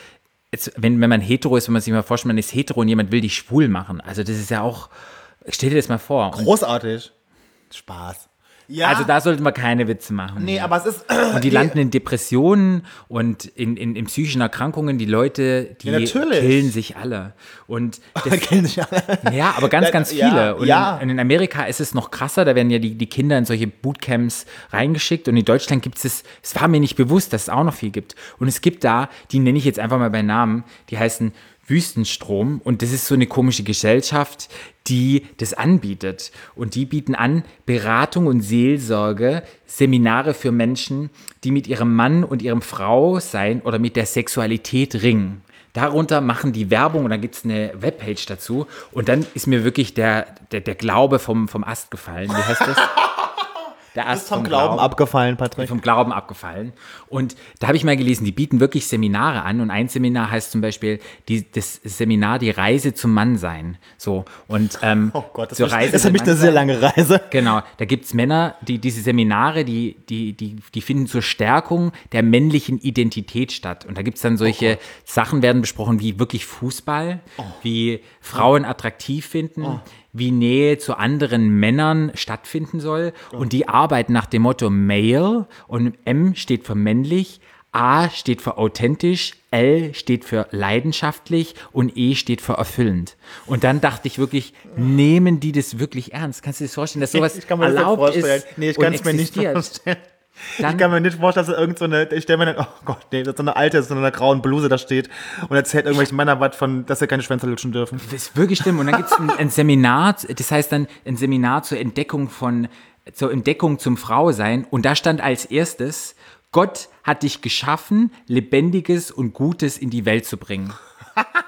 jetzt, wenn, wenn man hetero ist, wenn man sich mal vorstellt, man ist hetero und jemand will dich schwul machen. Also das ist ja auch, stell dir das mal vor. Großartig. Spaß. Ja. also da sollte man keine Witze machen. nee, aber es ist. Und die landen in Depressionen und in, in, in psychischen Erkrankungen. Die Leute, die Ja, killen sich alle. Und das, kennen sich alle. ja, aber ganz, ganz Ja, viele. Und ja. in, in Amerika ist es noch krasser. Da werden ja die, die Kinder in solche Bootcamps reingeschickt. Und in Deutschland gibt es, es war mir nicht bewusst, dass es auch noch viel gibt. Und es gibt da, die nenne ich jetzt einfach mal bei Namen, die heißen Wüstenstrom. Und das ist so eine komische Gesellschaft, die das anbietet. Und die bieten an Beratung und Seelsorge, Seminare für Menschen, die mit ihrem Mann und ihrem Frau sein oder mit der Sexualität ringen. Darunter machen die Werbung und dann gibt es eine Webpage dazu. Und dann ist mir wirklich der, der, der Glaube vom, vom Ast gefallen. Wie heißt das? Der Ast Ist vom Glauben abgefallen, Patrick. vom Glauben abgefallen. Und da habe ich mal gelesen, die bieten wirklich Seminare an. Und ein Seminar heißt zum Beispiel die, das Seminar Die Reise zum Mannsein. So. Und ähm, Oh Gott, das ist, Reise ist für zum mich eine sehr lange Reise. Genau, da gibt es Männer, die diese Seminare, die, die, die, die finden zur Stärkung der männlichen Identität statt. Und da gibt es dann solche Sachen, werden besprochen, wie wirklich Fußball, wie Frauen attraktiv finden, wie Nähe zu anderen Männern stattfinden soll. Und die arbeiten nach dem Motto Male und M steht für männlich. A steht für authentisch, L steht für leidenschaftlich und E steht für erfüllend. Und dann dachte ich wirklich, nehmen die das wirklich ernst? Kannst du dir das vorstellen, dass sowas Ich kann mir das nicht erlaubt vorstellen. ist Nee, ich kann es mir nicht vorstellen. Dann- ich kann mir nicht vorstellen, dass irgend so eine, ich stelle mir dann, oh Gott, nee, dass so eine alte, so eine grauen Bluse da steht und erzählt irgendwelchen Männern was von, dass sie keine Schwänze lutschen dürfen. Das ist wirklich schlimm. Und dann gibt es ein, ein Seminar, das heißt dann ein Seminar zur Entdeckung von, zur Entdeckung zum Frausein. Und da stand als erstes, Gott hat dich geschaffen, Lebendiges und Gutes in die Welt zu bringen.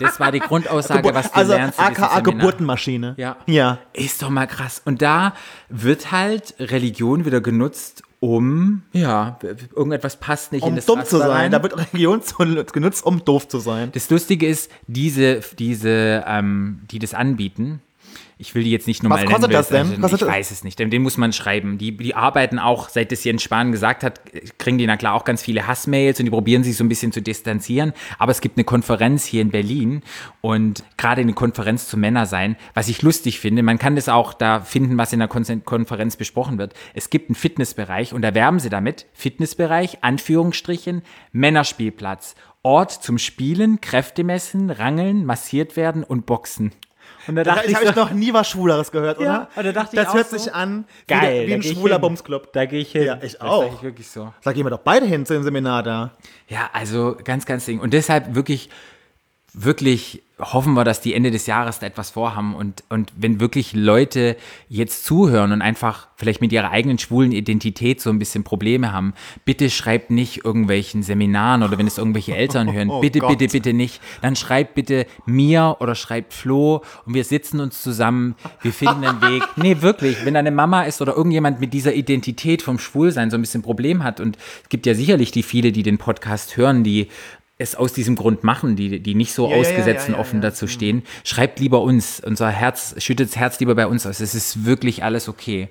Das war die Grundaussage, was du also lernst. diesem aka. Geburtenmaschine. Ja. Ja. Ist doch mal krass. Und da wird halt Religion wieder genutzt, um, ja, irgendetwas passt nicht in Um das dumm zu Raster sein. rein. Da wird Religion zu, genutzt, um doof zu sein. Das Lustige ist, diese, diese, ähm, die das anbieten, ich will die jetzt nicht nochmal Was nennen. kostet das denn? also Kostet ich das- weiß es nicht, den, den muss man schreiben. Die, die arbeiten auch, seit das Jens Spahn gesagt hat, kriegen die na klar auch ganz viele Hassmails und die probieren sich so ein bisschen zu distanzieren. Aber es gibt eine Konferenz hier in Berlin und gerade eine Konferenz zu Männer sein, was ich lustig finde. Man kann das auch da finden, was in der Kon Konferenz besprochen wird. Es gibt einen Fitnessbereich und da werben sie damit. Fitnessbereich, Anführungsstrichen, Männerspielplatz. Ort zum Spielen, Kräfte messen, rangeln, massiert werden und boxen. Und da Da dachte ich ich, habe so, ich noch nie was Schwuleres gehört, Ja, oder? und da dachte ich das auch hört so, sich an wie, Geil, wie da ein ich schwuler. Bumsclub. Da gehe ich hin. Ja, ich Das auch. sag ich wirklich so. Sag, gehen wir doch beide hin zu dem Seminar da. Ja, also ganz, ganz ding. Und deshalb wirklich, wirklich hoffen wir, dass die Ende des Jahres da etwas vorhaben und, und wenn wirklich Leute jetzt zuhören und einfach vielleicht mit ihrer eigenen schwulen Identität so ein bisschen Probleme haben, bitte schreibt nicht irgendwelchen Seminaren oder wenn es irgendwelche Eltern hören, Oh bitte, Gott. bitte, bitte nicht. Dann schreibt bitte mir oder schreibt Flo und wir sitzen uns zusammen, wir finden einen Weg. Nee, wirklich, wenn deine Mama ist oder irgendjemand mit dieser Identität vom Schwulsein so ein bisschen Problem hat und es gibt ja sicherlich die viele, die den Podcast hören, die es aus diesem Grund machen, die, die nicht so Ja, ausgesetzt ja, und ja, offen ja. dazu stehen, schreibt lieber uns. Unser Herz, schüttet das Herz lieber bei uns aus. Es ist wirklich alles okay.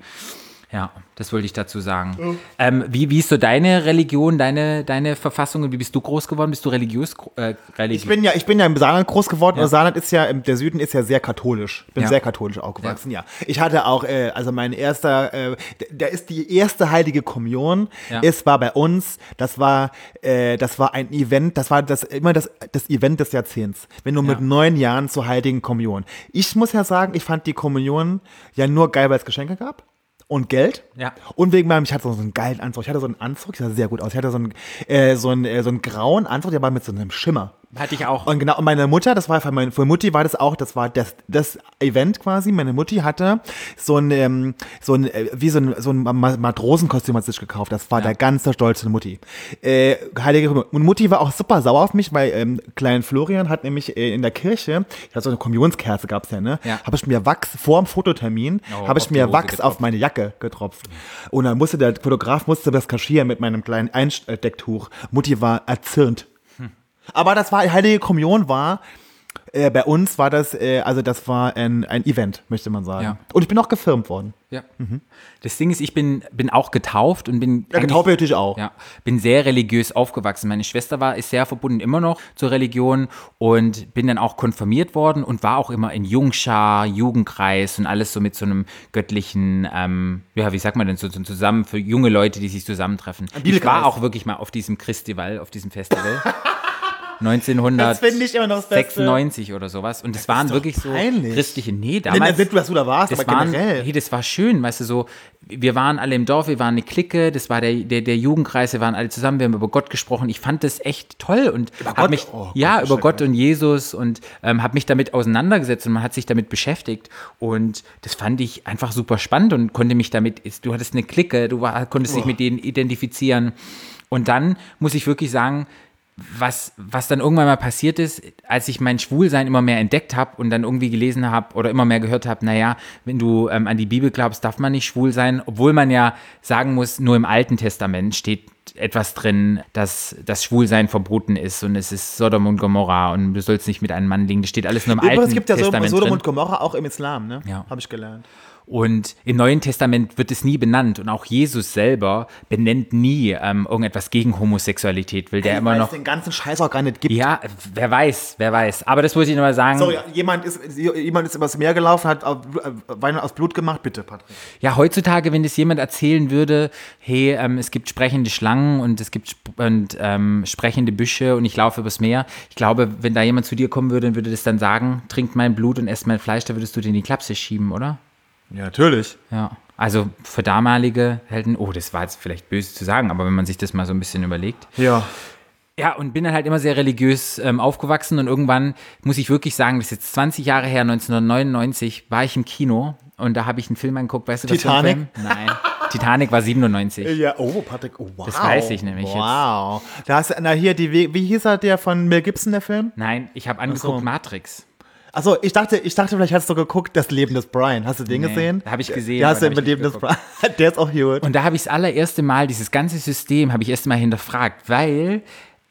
Ja, das wollte ich dazu sagen. Ähm, wie, wie ist so deine Religion, deine, deine Verfassung und wie bist du groß geworden? Bist du religiös? Äh, religiös? Ich bin ja, ich bin ja im Saarland groß geworden. Ja. Saarland ist ja, der Süden ist ja sehr katholisch. Bin Ja. sehr katholisch aufgewachsen, ja. Ich hatte auch, äh, also mein erster, äh, d- der ist die erste heilige Kommunion. Ja. Es war bei uns, das war, äh, das war ein Event, das war das immer das, das Event des Jahrzehnts. Wenn du mit Ja. neun Jahren zur heiligen Kommunion. Ich muss ja sagen, ich fand die Kommunion ja nur geil, weil es Geschenke gab. Und Geld. Ja. Und wegen meinem, ich hatte so einen geilen Anzug. Ich hatte so einen Anzug, der sah sehr gut aus. Ich hatte so einen, äh, so einen, äh, so einen grauen Anzug, der war mit so einem Schimmer. Hatte ich auch. Und genau, und meine Mutter, das war für meine für Mutti war das auch, das war das, das Event quasi. Meine Mutti hatte so ein, ähm, so ein, äh, wie so ein, so ein Ma- Matrosenkostüm hat sich gekauft. Das war Ja. der ganze Stolz von Mutti. Äh, Heilige. Und Mutti war auch super sauer auf mich, weil ähm, klein Florian hat nämlich äh, in der Kirche, ja, so eine Kommunionskerze gab's ja, ne? Ja. Habe ich mir Wachs vor dem Fototermin, Oh, habe ich mir Wachs getropft. auf meine Jacke getropft. Und dann musste der Fotograf musste das kaschieren mit meinem kleinen Einstecktuch. Mutti war erzürnt. Aber das war, Heilige Kommunion war, äh, bei uns war das, äh, also das war ein, ein Event, möchte man sagen. Ja. Und ich bin auch gefirmt worden. Ja. Das Ding ist, ich bin, bin auch getauft und bin. Mhm. Ja, getauft natürlich auch. Ja, bin sehr religiös aufgewachsen. Meine Schwester war, ist sehr verbunden immer noch zur Religion und bin dann auch konfirmiert worden und war auch immer in Jungschar, Jugendkreis und alles so mit so einem göttlichen, ähm, ja, wie sagt man denn, so, so zusammen für junge Leute, die sich zusammentreffen. Ich war auch wirklich mal auf diesem Christival, auf diesem Festival. 1996 oder sowas. Und das, waren doch wirklich so peinlich. christliche, nee, damals. nicht, dass du da warst, Das, aber waren, generell. hey, das war schön, weißt du, so, wir waren alle im Dorf, wir waren eine Clique, das war der, der, der Jugendkreis, wir waren alle zusammen, wir haben über Gott gesprochen. Ich fand das echt toll und Über hab Gott? mich, Oh, ja, Gott, über. Gott und Jesus und ähm, habe mich damit auseinandergesetzt und man hat sich damit beschäftigt und das fand ich einfach super spannend und konnte mich damit, du hattest eine Clique, du war, konntest dich mit denen identifizieren und dann muss ich wirklich sagen, was, was dann irgendwann mal passiert ist, als ich mein Schwulsein immer mehr entdeckt habe und dann irgendwie gelesen habe oder immer mehr gehört habe, naja, wenn du ähm, an die Bibel glaubst, darf man nicht schwul sein, obwohl man ja sagen muss, nur im Alten Testament steht etwas drin, dass das Schwulsein verboten ist und es ist Sodom und Gomorra und du sollst nicht mit einem Mann liegen. Das steht alles nur im Übrigens Alten gibt ja so Testament Sodom drin. und Gomorra auch im Islam, ne? Ja. Habe ich gelernt. Und im Neuen Testament wird es nie benannt und auch Jesus selber benennt nie ähm, irgendetwas gegen Homosexualität, will der immer Weil noch es den ganzen Scheiß auch gar nicht gibt. ja, wer weiß, wer weiß. Aber das wollte ich nur mal sagen. Sorry, jemand ist, jemand ist übers Meer gelaufen, hat äh, Wein aus Blut gemacht. Bitte, Patrick. Ja, heutzutage, wenn das jemand erzählen würde, hey, ähm, es gibt sprechende Schlangen und es gibt sp und, ähm, sprechende Büsche und ich laufe übers Meer. Ich glaube, wenn da jemand zu dir kommen würde und würde das dann sagen, trink mein Blut und ess mein Fleisch, da würdest du dir in die Klapse schieben, oder? Ja, natürlich. Ja. Also für damalige Helden, oh, das war jetzt vielleicht böse zu sagen, aber wenn man sich das mal so ein bisschen überlegt. Ja. Ja, und bin dann halt immer sehr religiös ähm, aufgewachsen und irgendwann muss ich wirklich sagen, das ist jetzt 20 Jahre her, 1999, war ich im Kino und da habe ich einen Film angeguckt, weißt du was für ein Titanic? Film? Nein, Titanic war 97. Ja, oh, Patrick, oh, wow. Das weiß ich nämlich jetzt. Wow. Da hast du, na hier, die, wie wie hieß er, der von Mel Gibson, der Film? Nein, ich habe angeguckt so. Matrix. Achso, ich dachte, ich dachte, vielleicht hast du geguckt, das Leben des Brian. Hast du den Nee, gesehen? hab ich gesehen, Der hast du ich Leben des Brian. Der ist auch gut. Und da habe ich das allererste Mal, dieses ganze System, habe ich erst mal hinterfragt, weil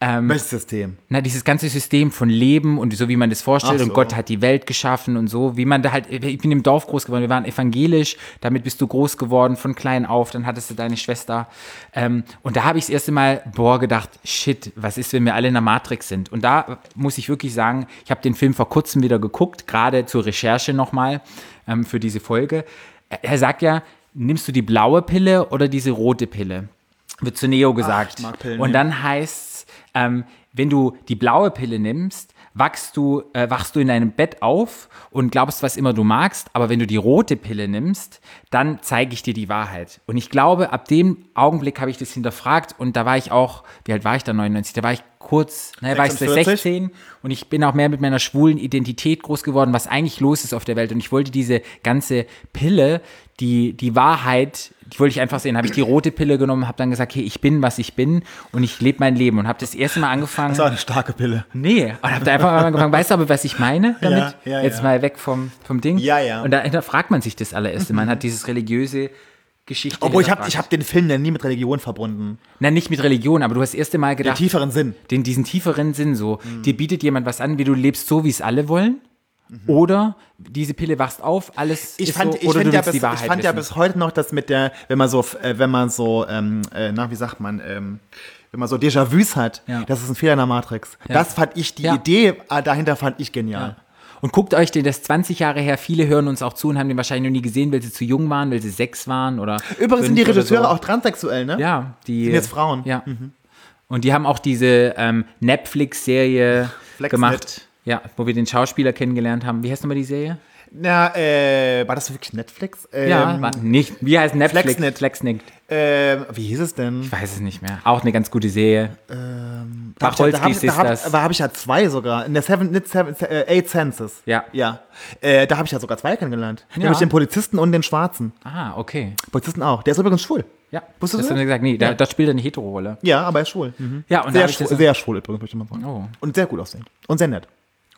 Welches System? Na, dieses ganze System von Leben und so, wie man das vorstellt Ach so. und Gott hat die Welt geschaffen und so, wie man da halt, ich bin im Dorf groß geworden, wir waren evangelisch, damit bist du groß geworden von klein auf, dann hattest du deine Schwester ähm, und da habe ich das erste Mal, boah, gedacht, shit, was ist, wenn wir alle in der Matrix sind? Und da muss ich wirklich sagen, ich habe den Film vor kurzem wieder geguckt, gerade zur Recherche nochmal ähm, für diese Folge. Er, sagt ja, nimmst du die blaue Pille oder diese rote Pille? Wird zu Neo gesagt. Pillen und dann heißt ähm, wenn du die blaue Pille nimmst, wachst du, äh, wachst du in deinem Bett auf und glaubst, was immer du magst. Aber wenn du die rote Pille nimmst, dann zeige ich dir die Wahrheit. Und ich glaube, ab dem Augenblick habe ich das hinterfragt und da war ich auch, wie alt war ich da 99? Da war ich kurz, naja, war ich 46? 16 und ich bin auch mehr mit meiner schwulen Identität groß geworden, was eigentlich los ist auf der Welt. Und ich wollte diese ganze Pille, die, die Wahrheit, die wollte ich einfach sehen. Habe ich die rote Pille genommen, habe dann gesagt, hey, ich bin, was ich bin und ich lebe mein Leben. Und habe das erste Mal angefangen. Das war eine starke Pille. Nee, und hab da einfach mal angefangen. Weißt du aber, was ich meine damit? Ja, ja, Jetzt ja. mal weg vom, vom Ding. Ja, ja. Und da hinterfragt man sich das allererste. Man hat dieses religiöse Geschichte. Obwohl, ich habe hab den Film ja nie mit Religion verbunden. Na, nicht mit Religion, aber du hast das erste Mal Den gedacht, tieferen Sinn. den, diesen tieferen Sinn so. Mhm. Dir bietet jemand was an, wie du lebst so, wie es alle wollen. Oder diese Pille wachst auf, alles Ich ist fand, so, ich oder du ja bis, die ich Wahrheit fand ja wissen. bis heute noch das mit der, wenn man so, äh, wenn man so, ähm, äh, na, wie sagt man, ähm, wenn man so Déjà-vus hat, Ja. das ist ein Fehler in der Matrix. Ja. Das fand ich, die Ja. Idee äh, dahinter fand ich genial. Und guckt euch den, das ist 20 Jahre her, viele hören uns auch zu und haben den wahrscheinlich noch nie gesehen, weil sie zu jung waren, weil sie sechs waren oder Übrigens sind die Regisseure so. auch transsexuell, ne? Ja, die Sind jetzt Frauen. Ja. Und die haben auch diese ähm, Netflix-Serie gemacht. Ja, wo wir den Schauspieler kennengelernt haben. Wie heißt nochmal die Serie? Na, äh, war das wirklich Netflix? Ähm, ja, war nicht. Wie heißt Netflix? Flexnet. Flexnet. ähm, wie hieß es denn? Ich weiß es nicht mehr. Auch eine ganz gute Serie. Ähm, da ist das. Da habe ich ja zwei sogar. In der Seven, nicht seven, äh, Eight Senses. Ja. Ja. Äh, da habe ich ja sogar zwei kennengelernt. Ja. Nämlich den Polizisten und den Schwarzen. Ah, okay. Polizisten auch. Der ist übrigens schwul. Ja, Wusstest du das das? haben wir gesagt. Nee, Ja. da spielt er eine Hetero-Rolle. Ja, aber er ist schwul. Mhm. Ja, und sehr, schwul, das- sehr schwul übrigens, möchte ich mal sagen. Oh. Und sehr gut aussehend. Und sehr nett.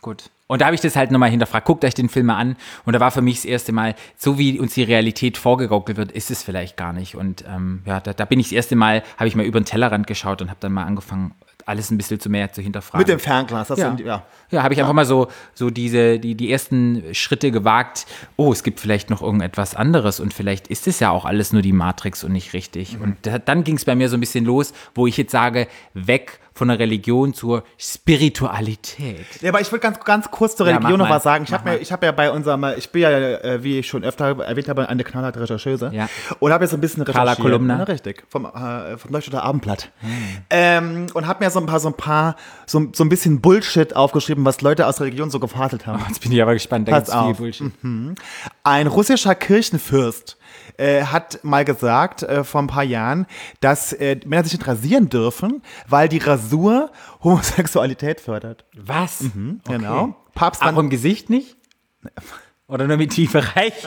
Gut. Und da habe ich das halt nochmal hinterfragt. Guckt euch den Film mal an. Und da war für mich das erste Mal, so wie uns die Realität vorgegaukelt wird, ist es vielleicht gar nicht. Und ähm, ja, da, da bin ich das erste Mal, habe ich mal über den Tellerrand geschaut und habe dann mal angefangen, alles ein bisschen zu mehr zu hinterfragen. Mit dem Fernglas. Das ja. sind, ja. Ja, habe ich einfach mal so, so diese, die, die ersten Schritte gewagt. Oh, es gibt vielleicht noch irgendetwas anderes und vielleicht ist es ja auch alles nur die Matrix und nicht richtig. Und da, dann ging es bei mir so ein bisschen los, wo ich jetzt sage, weg von der Religion zur Spiritualität. Ja, aber ich will ganz, ganz kurz zur Ja, Religion mach noch mal. was sagen. Ich habe ja, hab ja bei unserem, ich bin ja, äh, wie ich schon öfter erwähnt habe, eine knallharte Rechercheuse. Ja. Und habe jetzt ein bisschen Carla recherchiert. Kolumna. Ja, richtig. Vom, äh, vom Neustädter Abendblatt. Ähm, und habe mir so ein paar, so ein paar, so, so ein bisschen Bullshit aufgeschrieben, was Leute aus Religion so gefadelt haben. Jetzt bin ich aber gespannt, da gibt's viel. Bullshit. Ein russischer Kirchenfürst äh, hat mal gesagt äh, vor ein paar Jahren, dass äh, Männer sich nicht rasieren dürfen, weil die Rasur Homosexualität fördert. Was? Genau. Papst Auch im Gesicht nicht? Oder nur mit Bereich?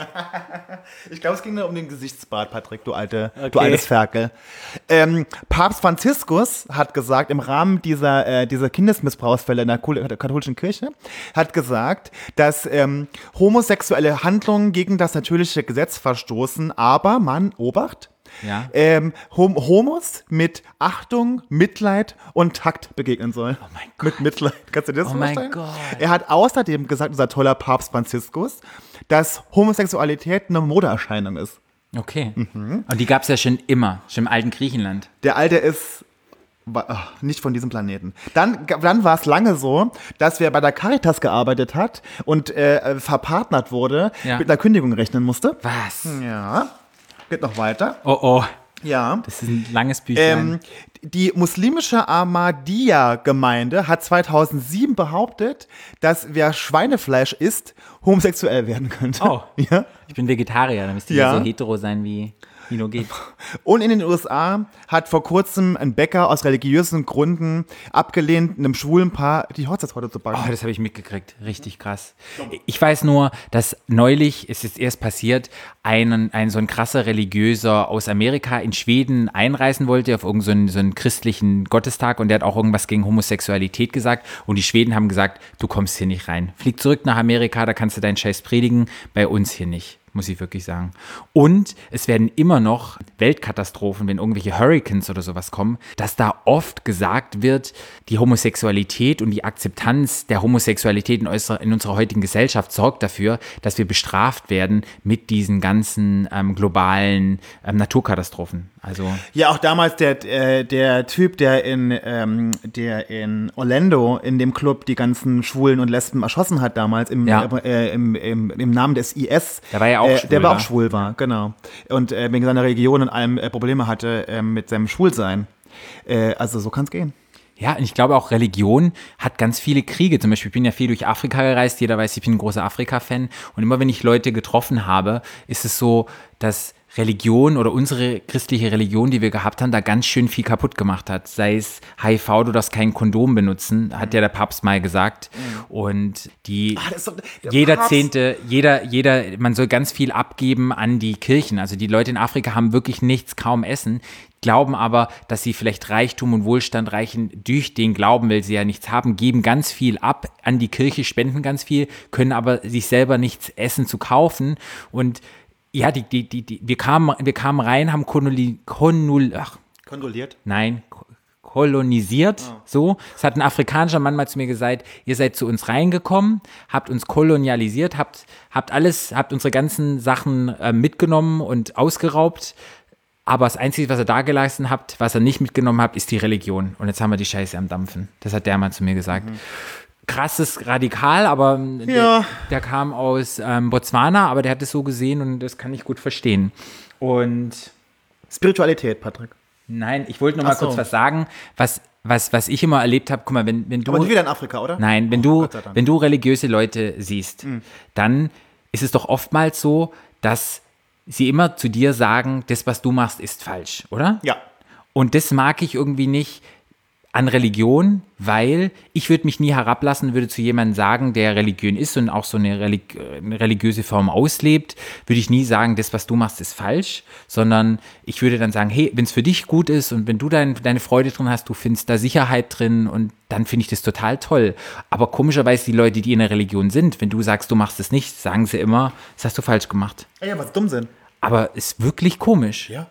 Ich glaube, es ging nur um den Gesichtsbart, Patrick, du, alte, du Okay. altes Ferkel. Ähm, Papst Franziskus hat gesagt, im Rahmen dieser, äh, dieser Kindesmissbrauchsfälle in der katholischen Kirche, hat gesagt, dass ähm, homosexuelle Handlungen gegen das natürliche Gesetz verstoßen, aber man, Obacht, Ja. ähm, Hom Homos mit Achtung, Mitleid und Takt begegnen soll. Oh mein Mit Mitleid. Kannst du dir das Oh mein vorstellen? Gott. Er hat außerdem gesagt, unser toller Papst Franziskus, dass Homosexualität eine Modeerscheinung ist. Okay. Mhm. Und die gab es ja schon immer, schon im alten Griechenland. Der Alte ist wa- ach, nicht von diesem Planeten. Dann, dann war es lange so, dass wer bei der Caritas gearbeitet hat und äh, verpartnert wurde, Ja. mit einer Kündigung rechnen musste. Was? Ja. Geht noch weiter. Oh oh, Ja. das ist ein langes Büchlein. Ähm, die muslimische Ahmadiyya-Gemeinde hat 2007 behauptet, dass wer Schweinefleisch isst, homosexuell werden könnte. Oh. Ja. ich bin Vegetarier, dann müsste ich Ja. so hetero sein, wie Nino geht. Und in den USA hat vor kurzem ein Bäcker aus religiösen Gründen abgelehnt, einem schwulen Paar die Hochzeitstorte zu backen. Oh, das habe ich mitgekriegt. Richtig krass. Ich weiß nur, dass neulich, es ist erst passiert, ein, ein so ein krasser Religiöser aus Amerika in Schweden einreisen wollte auf irgendeinen so einen christlichen Gottestag und der hat auch irgendwas gegen Homosexualität gesagt und die Schweden haben gesagt, du kommst hier nicht rein. Flieg zurück nach Amerika, da kannst du deinen Scheiß predigen, bei uns hier nicht. Muss ich wirklich sagen. Und es werden immer noch Weltkatastrophen, wenn irgendwelche Hurricanes oder sowas kommen, dass da oft gesagt wird, die Homosexualität und die Akzeptanz der Homosexualität in, unserer- in unserer heutigen Gesellschaft sorgt dafür, dass wir bestraft werden mit diesen ganzen ähm, globalen ähm, Naturkatastrophen. Also Ja, auch damals der, äh, der Typ, der in, ähm, der in Orlando in dem Club die ganzen Schwulen und Lesben erschossen hat damals im, Ja. äh, im, im, im Namen des IS. Der war ja auch äh, schwul, Der war wa? auch schwul war, genau. Und äh, wegen seiner Religion und allem äh, Probleme hatte äh, mit seinem Schwulsein. Also so kann es gehen. Ja, und ich glaube auch Religion hat ganz viele Kriege. Zum Beispiel, ich bin ja viel durch Afrika gereist. Jeder weiß, ich bin ein großer Afrika-Fan. Und immer wenn ich Leute getroffen habe, ist es so, dass Religion oder unsere christliche Religion, die wir gehabt haben, da ganz schön viel kaputt gemacht hat. Sei es HIV, du darfst kein Kondom benutzen, hat ja der Papst mal gesagt. Und die ist doch- der jeder Papst- Zehnte, jeder, jeder, man soll ganz viel abgeben an die Kirchen. Also die Leute in Afrika haben wirklich nichts, kaum Essen, glauben aber, dass sie vielleicht Reichtum und Wohlstand reichen durch den Glauben, weil sie ja nichts haben, geben ganz viel ab an die Kirche, spenden ganz viel, können aber sich selber nichts essen zu kaufen und ja, die, die, die, die, wir kamen, wir kamen rein, haben Konuli, Konul, ach, Kondoliert. nein, Ko- kolonisiert. So, es hat ein afrikanischer Mann mal zu mir gesagt, ihr seid zu uns reingekommen, habt uns kolonialisiert, habt, habt alles, habt unsere ganzen Sachen äh, mitgenommen und ausgeraubt. Aber das Einzige, was ihr da geleistet habt, was ihr nicht mitgenommen habt, ist die Religion. Und jetzt haben wir die Scheiße am Dampfen. Das hat der Mann zu mir gesagt. Krasses Radikal, aber der, Ja. der kam aus ähm, Botswana, aber der hat es so gesehen und das kann ich gut verstehen. Und Spiritualität, Patrick. nein, ich wollte noch mal so. kurz was sagen, was, was, was ich immer erlebt habe. Guck mal, wenn, wenn du. Aber nicht wieder in Afrika, oder? Nein, wenn Oh, du. Mhm. wenn du religiöse Leute siehst, dann ist es doch oftmals so, dass sie immer zu dir sagen, das, was du machst, ist falsch, oder? Ja. Und das mag ich irgendwie nicht an Religion, weil ich würde mich nie herablassen, würde zu jemandem sagen, der Religion ist und auch so eine, Relig eine religiöse Form auslebt, würde ich nie sagen, das, was du machst, ist falsch, sondern ich würde dann sagen, hey, wenn es für dich gut ist und wenn du dein, deine Freude drin hast, du findest da Sicherheit drin und dann finde ich das total toll. Aber komischerweise die Leute, die in der Religion sind, wenn du sagst, du machst es nicht, sagen sie immer, das hast du falsch gemacht. Ja, was dumm sind. Aber ist wirklich komisch. Ja.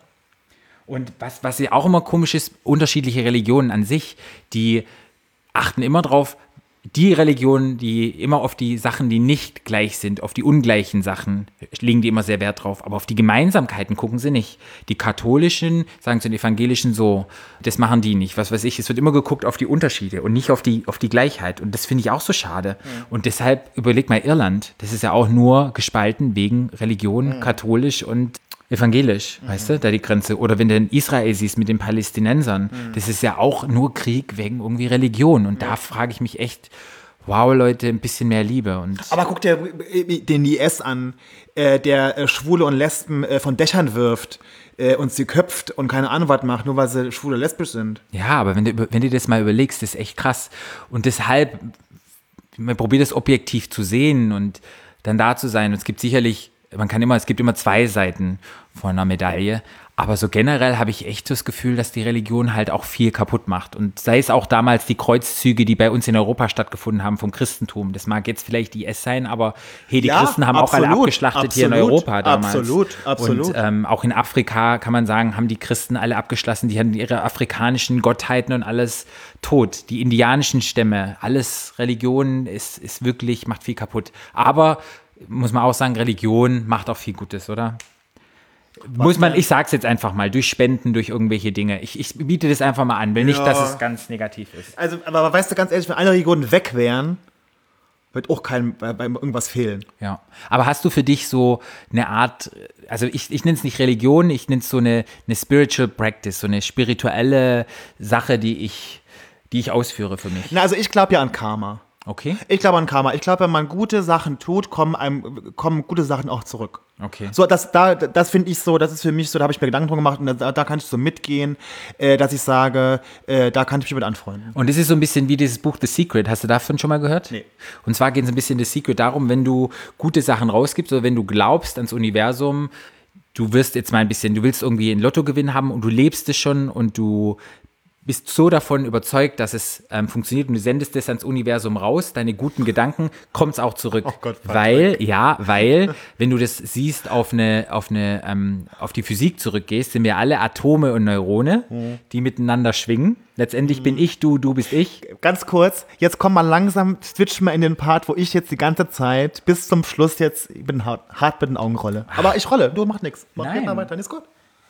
Und was, was ja auch immer komisch ist, unterschiedliche Religionen an sich, die achten immer drauf, die Religionen, die immer auf die Sachen, die nicht gleich sind, auf die ungleichen Sachen, legen die immer sehr Wert drauf. Aber auf die Gemeinsamkeiten gucken sie nicht. Die katholischen sagen zu den evangelischen so, das machen die nicht. Was weiß ich, es wird immer geguckt auf die Unterschiede und nicht auf die, auf die Gleichheit. Und das finde ich auch so schade. Und deshalb überleg mal Irland. Das ist ja auch nur gespalten wegen Religion, katholisch und evangelisch, weißt du, da die Grenze. Oder wenn du in Israel siehst mit den Palästinensern, das ist ja auch nur Krieg wegen irgendwie Religion. Und da frage ich mich echt, wow, Leute, ein bisschen mehr Liebe. Und Aber guck dir äh, den IS an, äh, der äh, Schwule und Lesben äh, von Dächern wirft äh, und sie köpft und keine Ahnung was macht, nur weil sie schwul oder lesbisch sind. ja, aber wenn du, wenn du das mal überlegst, das ist echt krass. Und deshalb, man probiert es objektiv zu sehen und dann da zu sein. Und es gibt sicherlich, man kann immer, es gibt immer zwei Seiten von einer Medaille. Aber so generell habe ich echt das Gefühl, dass die Religion halt auch viel kaputt macht. Und sei es auch damals die Kreuzzüge, die bei uns in Europa stattgefunden haben vom Christentum. Das mag jetzt vielleicht IS sein, aber hey, die Ja, Christen haben auch alle absolut, abgeschlachtet hier in absolut, Europa damals. absolut, absolut. Und ähm, auch in Afrika kann man sagen, haben die Christen alle abgeschlossen. Die hatten ihre afrikanischen Gottheiten und alles tot. Die indianischen Stämme, alles Religion ist, ist wirklich, macht viel kaputt. Aber muss man auch sagen, Religion macht auch viel Gutes, oder? Muss man, ich sag's jetzt einfach mal, durch Spenden, durch irgendwelche Dinge. Ich, ich biete das einfach mal an, will nicht, Ja. dass es ganz negativ ist. Also, aber weißt du, ganz ehrlich, wenn alle Religionen weg wären, wird auch kein, bei, bei irgendwas fehlen. Ja. Aber hast du für dich so eine Art, also ich, ich nenne es nicht Religion, ich nenne es so eine, eine Spiritual Practice, so eine spirituelle Sache, die ich, die ich ausführe für mich. Na, also ich glaube ja an Karma. Okay? Ich glaube an Karma. Ich glaube, wenn man gute Sachen tut, kommen einem kommen gute Sachen auch zurück. Okay. So, das, da, das finde ich so, das ist für mich so, da habe ich mir Gedanken drum gemacht und da, da kann ich so mitgehen, äh, dass ich sage, äh, da kann ich mich mit anfreunden. Und das ist so ein bisschen wie dieses Buch The Secret. Hast du davon schon mal gehört? Nee. Und zwar geht es ein bisschen The Secret darum, wenn du gute Sachen rausgibst oder wenn du glaubst ans Universum, du wirst jetzt mal ein bisschen, du willst irgendwie einen Lottogewinn haben und du lebst es schon und du bist so davon überzeugt, dass es ähm, funktioniert und du sendest es ans Universum raus, deine guten Gedanken, kommt es auch zurück. Oh Gott, weil, ja, weil, wenn du das siehst, auf eine, auf eine, ähm, auf die Physik zurückgehst, sind wir alle Atome und Neurone, Mhm. die miteinander schwingen. Letztendlich bin ich du, du bist ich. Ganz kurz, jetzt komm mal langsam, switch mal in den Part, wo ich jetzt die ganze Zeit bis zum Schluss jetzt, ich bin hart, hart mit den Augen rolle. Aber ich rolle, du mach nichts. Mach Nein. weiter, ist gut.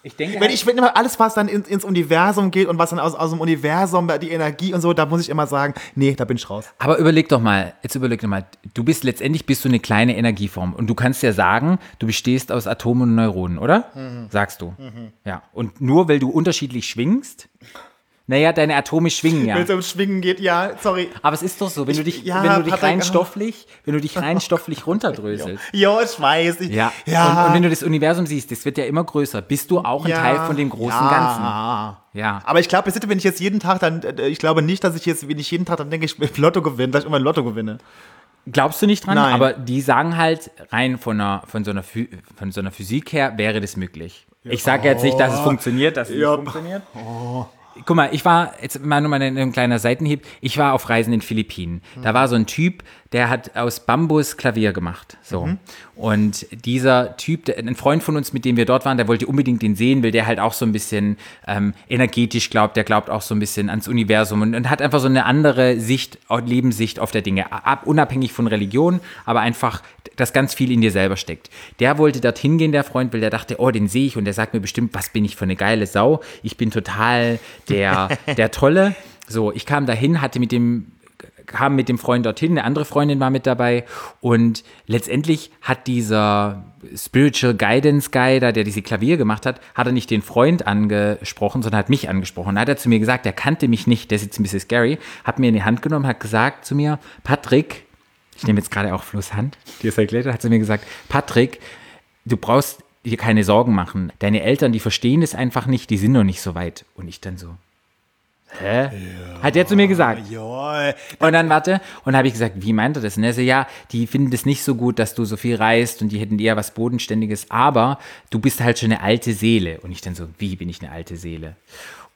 Ich denke, Wenn ich wenn immer alles, was dann ins, ins Universum geht und was dann aus, aus dem Universum, die Energie und so, da muss ich immer sagen, nee, da bin ich raus. Aber überleg doch mal, jetzt überleg doch mal, du bist letztendlich bist du eine kleine Energieform und du kannst ja sagen, du bestehst aus Atomen und Neuronen, oder? Mhm. Sagst du. Ja. Und nur weil du unterschiedlich schwingst, naja, deine Atome schwingen ja. Wenn es ums Schwingen geht, ja, sorry. Aber es ist doch so, wenn du dich, ja, wenn du dich Patrick, rein oh. stofflich, wenn du dich rein stofflich runterdröselst. Jo, ich weiß. Ich, Ja. ja. Und, und wenn du das Universum siehst, das wird ja immer größer. Bist du auch ein ja, Teil von dem großen ja. Ganzen? Ja. Aber ich glaube, wenn ich jetzt jeden Tag dann, äh, ich glaube nicht, dass ich jetzt, wenn ich jeden Tag dann denke, ich will Lotto gewinnen, dass ich immer ein Lotto gewinne. Glaubst du nicht dran? Nein. Aber die sagen halt, rein von, einer, von, so einer, von so einer Physik her wäre das möglich. Ich sage jetzt nicht, dass es funktioniert, dass es Ja. nicht funktioniert. Guck mal, ich war, jetzt mal nur mal ein, ein kleiner Seitenhieb, ich war auf Reisen in den Philippinen. Da war so ein Typ, der hat aus Bambus Klavier gemacht. So. Und dieser Typ, der, ein Freund von uns, mit dem wir dort waren, der wollte unbedingt den sehen, weil der halt auch so ein bisschen ähm, energetisch glaubt, der glaubt auch so ein bisschen ans Universum und, und hat einfach so eine andere Sicht, Lebenssicht auf der Dinge, ab, unabhängig von Religion, aber einfach, dass ganz viel in dir selber steckt. Der wollte dorthin gehen, der Freund, weil der dachte, oh, den sehe ich und der sagt mir bestimmt, was bin ich für eine geile Sau. Ich bin total der, der Tolle. So, ich kam dahin, hatte mit dem kam mit dem Freund dorthin, eine andere Freundin war mit dabei und letztendlich hat dieser Spiritual Guidance Guy, da, der diese Klavier gemacht hat, hat er nicht den Freund angesprochen, sondern hat mich angesprochen. Da hat er zu mir gesagt, er kannte mich nicht, der ist jetzt ein bisschen scary, hat mir in die Hand genommen, hat gesagt zu mir, Patrick, ich nehme jetzt gerade auch Flusshand, die ist erklärt, hat zu mir gesagt, Patrick, du brauchst dir keine Sorgen machen. Deine Eltern, die verstehen es einfach nicht, die sind noch nicht so weit. Und ich dann so, hä? Hat er zu mir gesagt. Ja, Und dann warte, und dann habe ich gesagt, wie meint er das? Und er so, ja, die finden das nicht so gut, dass du so viel reist und die hätten eher was Bodenständiges, aber du bist halt schon eine alte Seele. Und ich dann so, wie bin ich eine alte Seele?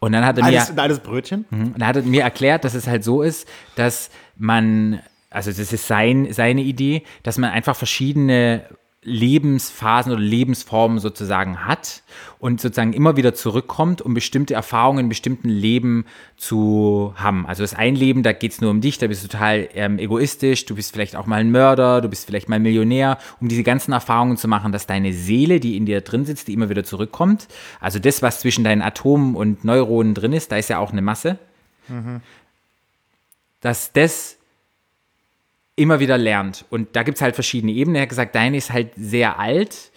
Und dann hat er mir, alles, Brötchen. und dann hat er mir erklärt, dass es halt so ist, dass man, also das ist sein, seine Idee, dass man einfach verschiedene Lebensphasen oder Lebensformen sozusagen hat und sozusagen immer wieder zurückkommt, um bestimmte Erfahrungen in bestimmten Leben zu haben. Also das ein Leben, da geht es nur um dich, da bist du total ähm, egoistisch, du bist vielleicht auch mal ein Mörder, du bist vielleicht mal Millionär, um diese ganzen Erfahrungen zu machen, dass deine Seele, die in dir drin sitzt, die immer wieder zurückkommt, also das, was zwischen deinen Atomen und Neuronen drin ist, da ist ja auch eine Masse, dass das immer wieder lernt. Und da gibt es halt verschiedene Ebenen. Er hat gesagt, deine ist halt sehr alt,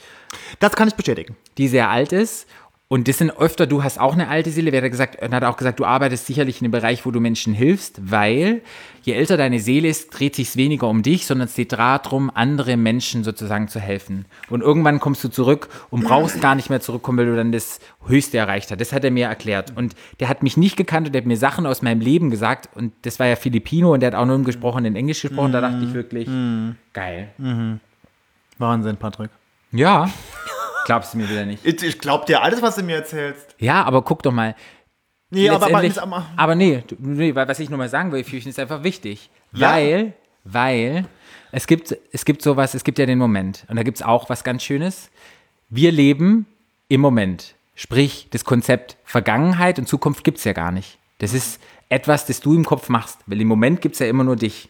Das kann ich bestätigen. die sehr alt ist. Und das sind öfter, du hast auch eine alte Seele. Wer hat gesagt, hat auch gesagt, du arbeitest sicherlich in einem Bereich, wo du Menschen hilfst, weil je älter deine Seele ist, dreht sich weniger um dich, sondern es geht darum, andere Menschen sozusagen zu helfen. Und irgendwann kommst du zurück und brauchst gar nicht mehr zurückkommen, weil du dann das Höchste erreicht hast. Das hat er mir erklärt. Und der hat mich nicht gekannt und der hat mir Sachen aus meinem Leben gesagt. Und das war ja Filipino und der hat auch nur gesprochen, in Englisch gesprochen. Da dachte ich wirklich, geil. Wahnsinn, Patrick. Ja. Glaubst du mir wieder nicht? Ich, ich glaub dir alles, was du mir erzählst. Ja, aber guck doch mal. Nee, aber, aber, aber, nee, nee, weil was ich nur mal sagen will, ich finde es einfach wichtig. Ja. Weil, weil es gibt, es gibt sowas, es gibt ja den Moment. Und da gibt es auch was ganz Schönes. Wir leben im Moment. Sprich, das Konzept Vergangenheit und Zukunft gibt es ja gar nicht. Das ist etwas, das du im Kopf machst. Weil im Moment gibt es ja immer nur dich.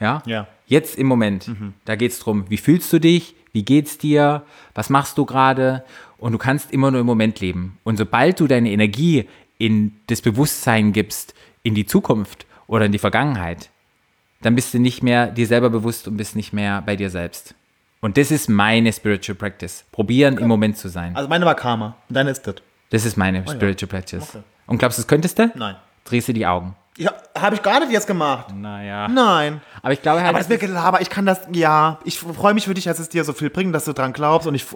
Ja? Ja. Jetzt im Moment. Da geht es darum, wie fühlst du dich? Wie geht's dir? Was machst du gerade? Und du kannst immer nur im Moment leben. Und sobald du deine Energie in das Bewusstsein gibst, in die Zukunft oder in die Vergangenheit, dann bist du nicht mehr dir selber bewusst und bist nicht mehr bei dir selbst. Und das ist meine Spiritual Practice. Probieren, im Moment zu sein. also meine war Karma. Und deine ist das. Das ist meine Spiritual Practice. Und glaubst du, das könntest du? Nein. Drehst du die Augen. Ja, habe ich gar nicht jetzt gemacht. Naja. Nein. Aber ich glaube halt, Aber das wird Gelaber. Ich kann das, ja. Ich freue mich für dich, dass es dir so viel bringt, dass du dran glaubst und ich,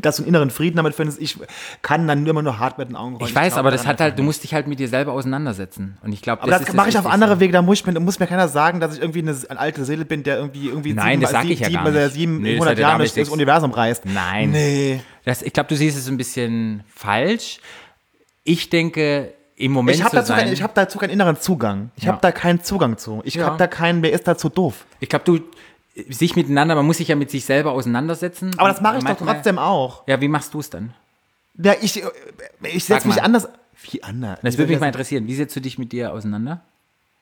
dass du einen inneren Frieden damit findest. Ich kann dann immer nur hart mit den Augen rollen. ich weiß, glaub aber das hat halt, du musst dich halt mit dir selber auseinandersetzen. Und ich glaube, Aber das, mache ich auf andere Wege, da muss, ich, mir- muss mir keiner sagen, dass ich irgendwie eine, eine alte Seele bin, der irgendwie, irgendwie Nein, das sag ich ja sieben, gar sieben, Nee, das 700 hat ja Jahre durch das Universum reist. Nein. Nee. Das, ich glaube, du siehst es ein bisschen falsch. Ich denke, im Moment Ich habe zu dazu, sein. kein, ich hab dazu keinen inneren Zugang. Ich Ja. habe da keinen Zugang zu. Ich Ja. habe da keinen, wer ist dazu doof? ich glaube, du sich miteinander, man muss sich ja mit sich selber auseinandersetzen. Aber das mache ich doch trotzdem auch. Ja, wie machst du es dann? Ja, ich ich Sag setze mich anders. Wie anders? Das würde mich mal ich interessieren. Wie setzt du dich mit dir auseinander?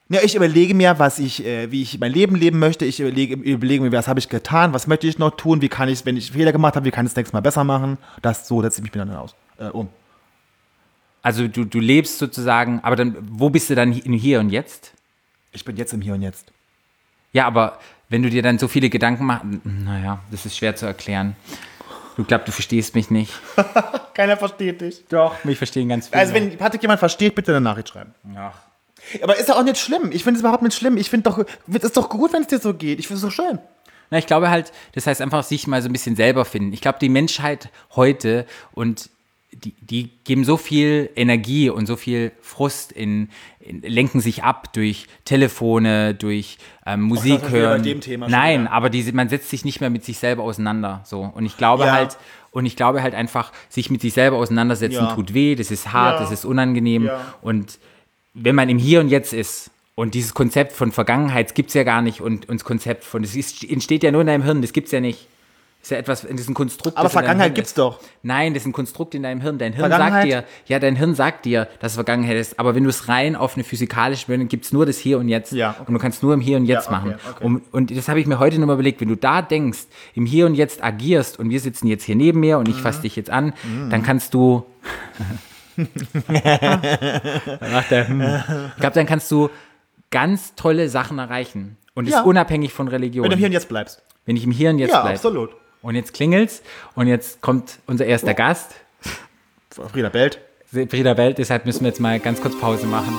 Ja, ich überlege mir, was ich, äh, wie ich mein Leben leben möchte. Ich überlege, überlege mir, was habe ich getan, was möchte ich noch tun, wie kann ich, wenn ich Fehler gemacht habe, wie kann ich es nächstes Mal besser machen. Das so setze ich mich miteinander aus, äh, um. Also du, du lebst sozusagen, aber dann, wo bist du dann im Hier und Jetzt? Ich bin jetzt im Hier und Jetzt. Ja, aber wenn du dir dann so viele Gedanken machst, naja, das ist schwer zu erklären. Du glaubst, du verstehst mich nicht. Keiner versteht dich. Doch, mich verstehen ganz viele. Also wenn Patrick jemand versteht, bitte eine Nachricht schreiben. Ach. Aber ist ja auch nicht schlimm. Ich finde es überhaupt nicht schlimm. Ich finde doch, es ist doch gut, wenn es dir so geht. Ich finde es so schön. Na, ich glaube halt, das heißt einfach sich mal so ein bisschen selber finden. Ich glaube, die Menschheit heute und die, die geben so viel Energie und so viel Frust in, in lenken sich ab durch Telefone, durch ähm, Musik ist wieder bei hören. dem Thema schon Nein, wieder. aber diese, man setzt sich nicht mehr mit sich selber auseinander. So. Und ich glaube Ja. halt, und ich glaube halt einfach, sich mit sich selber auseinandersetzen Ja. tut weh, das ist hart, Ja. das ist unangenehm. Ja. Und wenn man im Hier und Jetzt ist und dieses Konzept von Vergangenheit gibt es ja gar nicht und, und das Konzept von, das ist, entsteht ja nur in deinem Hirn, das gibt es ja nicht. Ist ja etwas, ist ein Konstrukt. Aber in Vergangenheit gibt's ist. doch. Nein, das ist ein Konstrukt in deinem Hirn. Dein Hirn sagt dir, ja, dein Hirn sagt dir, dass es Vergangenheit ist. Aber wenn du es rein auf eine physikalische Ebene gibt es nur das Hier und Jetzt. Ja, okay. Und du kannst nur im Hier und Jetzt okay, machen. okay. Und, und das habe ich mir heute nochmal überlegt. Wenn du da denkst, im Hier und Jetzt agierst und wir sitzen jetzt hier neben mir und ich Mhm. fasse dich jetzt an, dann kannst du. Dann macht er, hm. Ich glaube, dann kannst du ganz tolle Sachen erreichen. Und das Ja. ist unabhängig von Religion. Wenn du hier und jetzt bleibst. Wenn ich im Hier und Jetzt Ja, bleibe. absolut. Und jetzt klingelt's und jetzt kommt unser erster Gast. Frieda Belt. Frieda Welt, deshalb müssen wir jetzt mal ganz kurz Pause machen.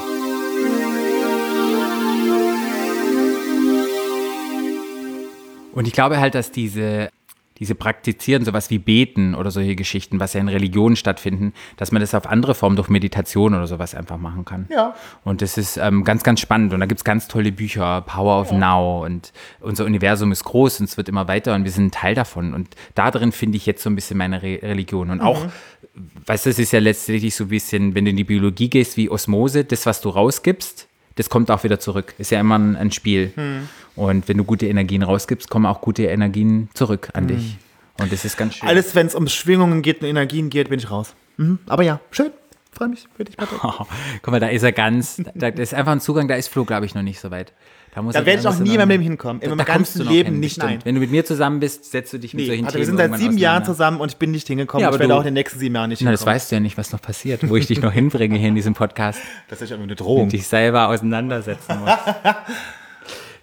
Und ich glaube halt, dass diese, diese Praktizieren, sowas wie Beten oder solche Geschichten, was ja in Religionen stattfinden, dass man das auf andere Formen durch Meditation oder sowas einfach machen kann. Ja. Und das ist ähm, ganz, ganz spannend. Und da gibt es ganz tolle Bücher, Power of Now. Und unser Universum ist groß und es wird immer weiter und wir sind ein Teil davon. Und da drin finde ich jetzt so ein bisschen meine Re Religion. Und auch, weißt du, es ist ja letztendlich so ein bisschen, wenn du in die Biologie gehst, wie Osmose, das, was du rausgibst, das kommt auch wieder zurück. Ist ja immer ein, ein Spiel. Und wenn du gute Energien rausgibst, kommen auch gute Energien zurück an dich. Und das ist ganz schön. Alles, wenn es um Schwingungen geht und Energien geht, bin ich raus. Mhm. Aber ja, schön. Freue mich für dich, Patrick. Oh, guck mal, da ist er ganz. Da, das ist einfach ein Zugang, da ist Flo, glaube ich, noch nicht so weit. Da, Da er- werde ich du nie in meinem Leben hinkommen. In meinem ganzen Leben hin, nicht, nein. Wenn du mit mir zusammen bist, setzt du dich mit Nee, solchen Themen wir sind seit sieben Jahren zusammen und ich bin nicht hingekommen. Ja, ich aber werde du- auch in den nächsten sieben Jahren nicht Na, das hinkommen. weißt du ja nicht, was noch passiert, wo ich dich noch hinbringe hier in diesem Podcast Das ist ja eine und Drohung. dich selber auseinandersetzen muss.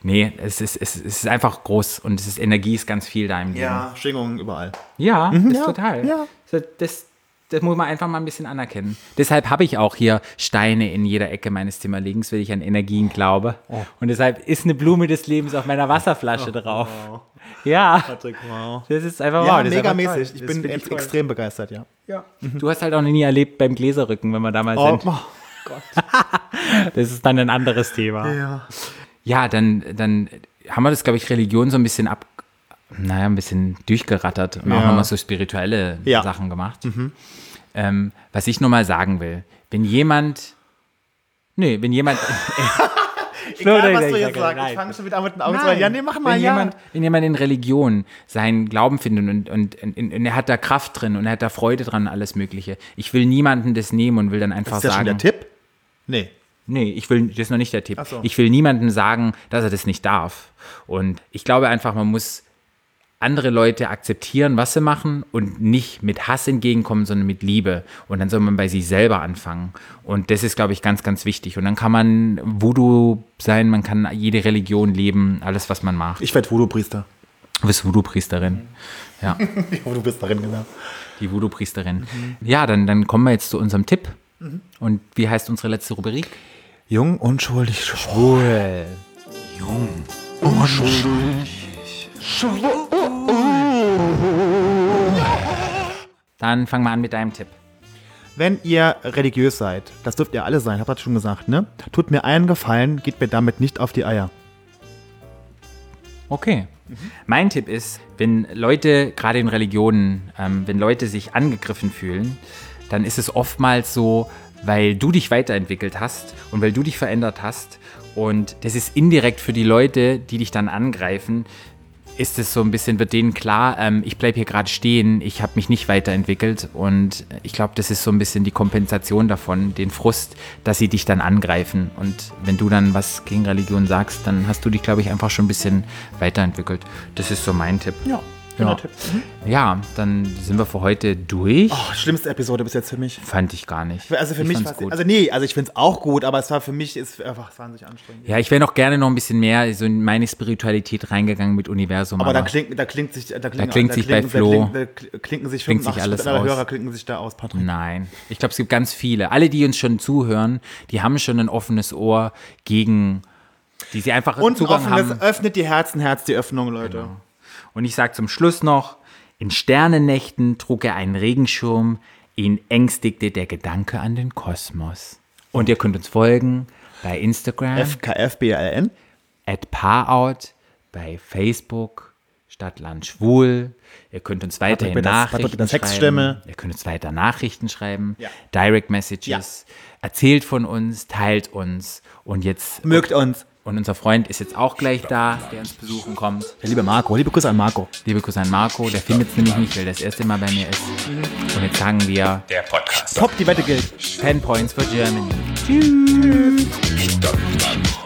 Nee, es ist, es ist einfach groß und es ist Energie ist ganz viel da im Leben. Ja, Schwingungen überall. Ja, das Mhm, ja, total. ja. So, Das, das muss man einfach mal ein bisschen anerkennen. Deshalb habe ich auch hier Steine in jeder Ecke meines Zimmerlegens, weil ich an Energien glaube. Oh. Und deshalb ist eine Blume des Lebens auf meiner Wasserflasche drauf. Ja, Patrick, wow. das ist einfach Ja, wow. megamäßig. toll. Ich Das bin toll. extrem begeistert, ja. Du hast halt auch noch nie erlebt beim Gläserrücken, wenn wir da mal Oh, sind. oh. Das ist dann ein anderes Thema. Ja. Ja, dann, dann haben wir das, glaube ich, Religion so ein bisschen ab, naja, ein bisschen durchgerattert und auch Ja. nochmal so spirituelle Ja. Mhm. Sachen gemacht. Ähm, was ich nur mal sagen will, wenn jemand, nee, wenn jemand, Egal, Nein, was du jetzt sagst, ich fange schon wieder an mit den Augen zu. Ja, nee, mach mal, wenn ja. Jemand, wenn jemand in Religion seinen Glauben findet und, und, und, und er hat da Kraft drin und er hat da Freude dran und alles Mögliche. Ich will niemanden das nehmen und will dann einfach ist das schon sagen. der Tipp? Nee. Nee, ich will, das ist noch nicht der Tipp. So. Ich will niemandem sagen, dass er das nicht darf. Und ich glaube einfach, man muss andere Leute akzeptieren, was sie machen und nicht mit Hass entgegenkommen, sondern mit Liebe. Und dann soll man bei sich selber anfangen. Und das ist, glaube ich, ganz, ganz wichtig. Und dann kann man Voodoo sein, man kann jede Religion leben, alles, was man macht. Ich werde Voodoo-Priester. Du bist Voodoo-Priesterin. Ja, bist darin, genau. die Voodoo-Priesterin. Ja, dann, dann kommen wir jetzt zu unserem Tipp. Und wie heißt unsere letzte Rubrik? Jung, unschuldig, schwul. Cool. Dann fangen wir an mit deinem Tipp. Wenn ihr religiös seid, das dürft ihr alle sein, hab das schon gesagt, ne? Tut mir einen Gefallen, geht mir damit nicht auf die Eier. Okay. Mein Tipp ist, wenn Leute, gerade in Religionen, ähm, wenn Leute sich angegriffen fühlen, dann ist es oftmals so, weil du dich weiterentwickelt hast und weil du dich verändert hast. Und das ist indirekt für die Leute, die dich dann angreifen, ist es so ein bisschen, wird denen klar, ähm, ich bleibe hier gerade stehen, ich habe mich nicht weiterentwickelt. Und ich glaube, das ist so ein bisschen die Kompensation davon, den Frust, dass sie dich dann angreifen. Und wenn du dann was gegen Religion sagst, dann hast du dich, glaube ich, einfach schon ein bisschen weiterentwickelt. Das ist so mein Tipp. Ja, Ja. Tipp. Ja, dann sind wir für heute durch. Oh, schlimmste Episode bis jetzt für mich. Fand ich gar nicht. Also für ich mich war gut. Also nee, also ich finde es auch gut, aber es war für mich ist einfach es wahnsinnig anstrengend. ja, ich wäre noch gerne noch ein bisschen mehr so in meine Spiritualität reingegangen mit Universum. Aber da klingt, da klingt sich, da, klingen, klingt sich bei klingen- Flo- Da da klinken sich klingt sich 85% alles aus. Hörer klinken sich da aus, Patrick. Nein. Ich glaube, es gibt ganz viele. Alle, die uns schon zuhören, die haben schon ein offenes Ohr gegen, die sie einfach Und Zugang offenes, haben. öffnet die Herzen, Herz die Öffnung, Leute. Und ich sage zum Schluss noch, in Sternennächten trug er einen Regenschirm, Ihn ängstigte der Gedanke an den Kosmos. Und ihr könnt uns folgen bei Instagram, FKFBLN. at Paarout, bei Facebook, Stadtland Schwul. Ihr könnt uns weiterhin das- Nachrichten schreiben. Ihr könnt uns weiter Nachrichten schreiben. Ja. Direct Messages. Erzählt von uns, teilt uns. Und jetzt, Mögt uns. Und unser Freund ist jetzt auch gleich da, der uns besuchen kommt. Der liebe Marco, liebe Grüße an Marco. Liebe Grüße an Marco, der findet es nämlich nicht, weil das erste Mal bei mir ist. Und jetzt sagen wir Der Podcast. Top, die Wette gilt. 10 Points for Germany. Stadtland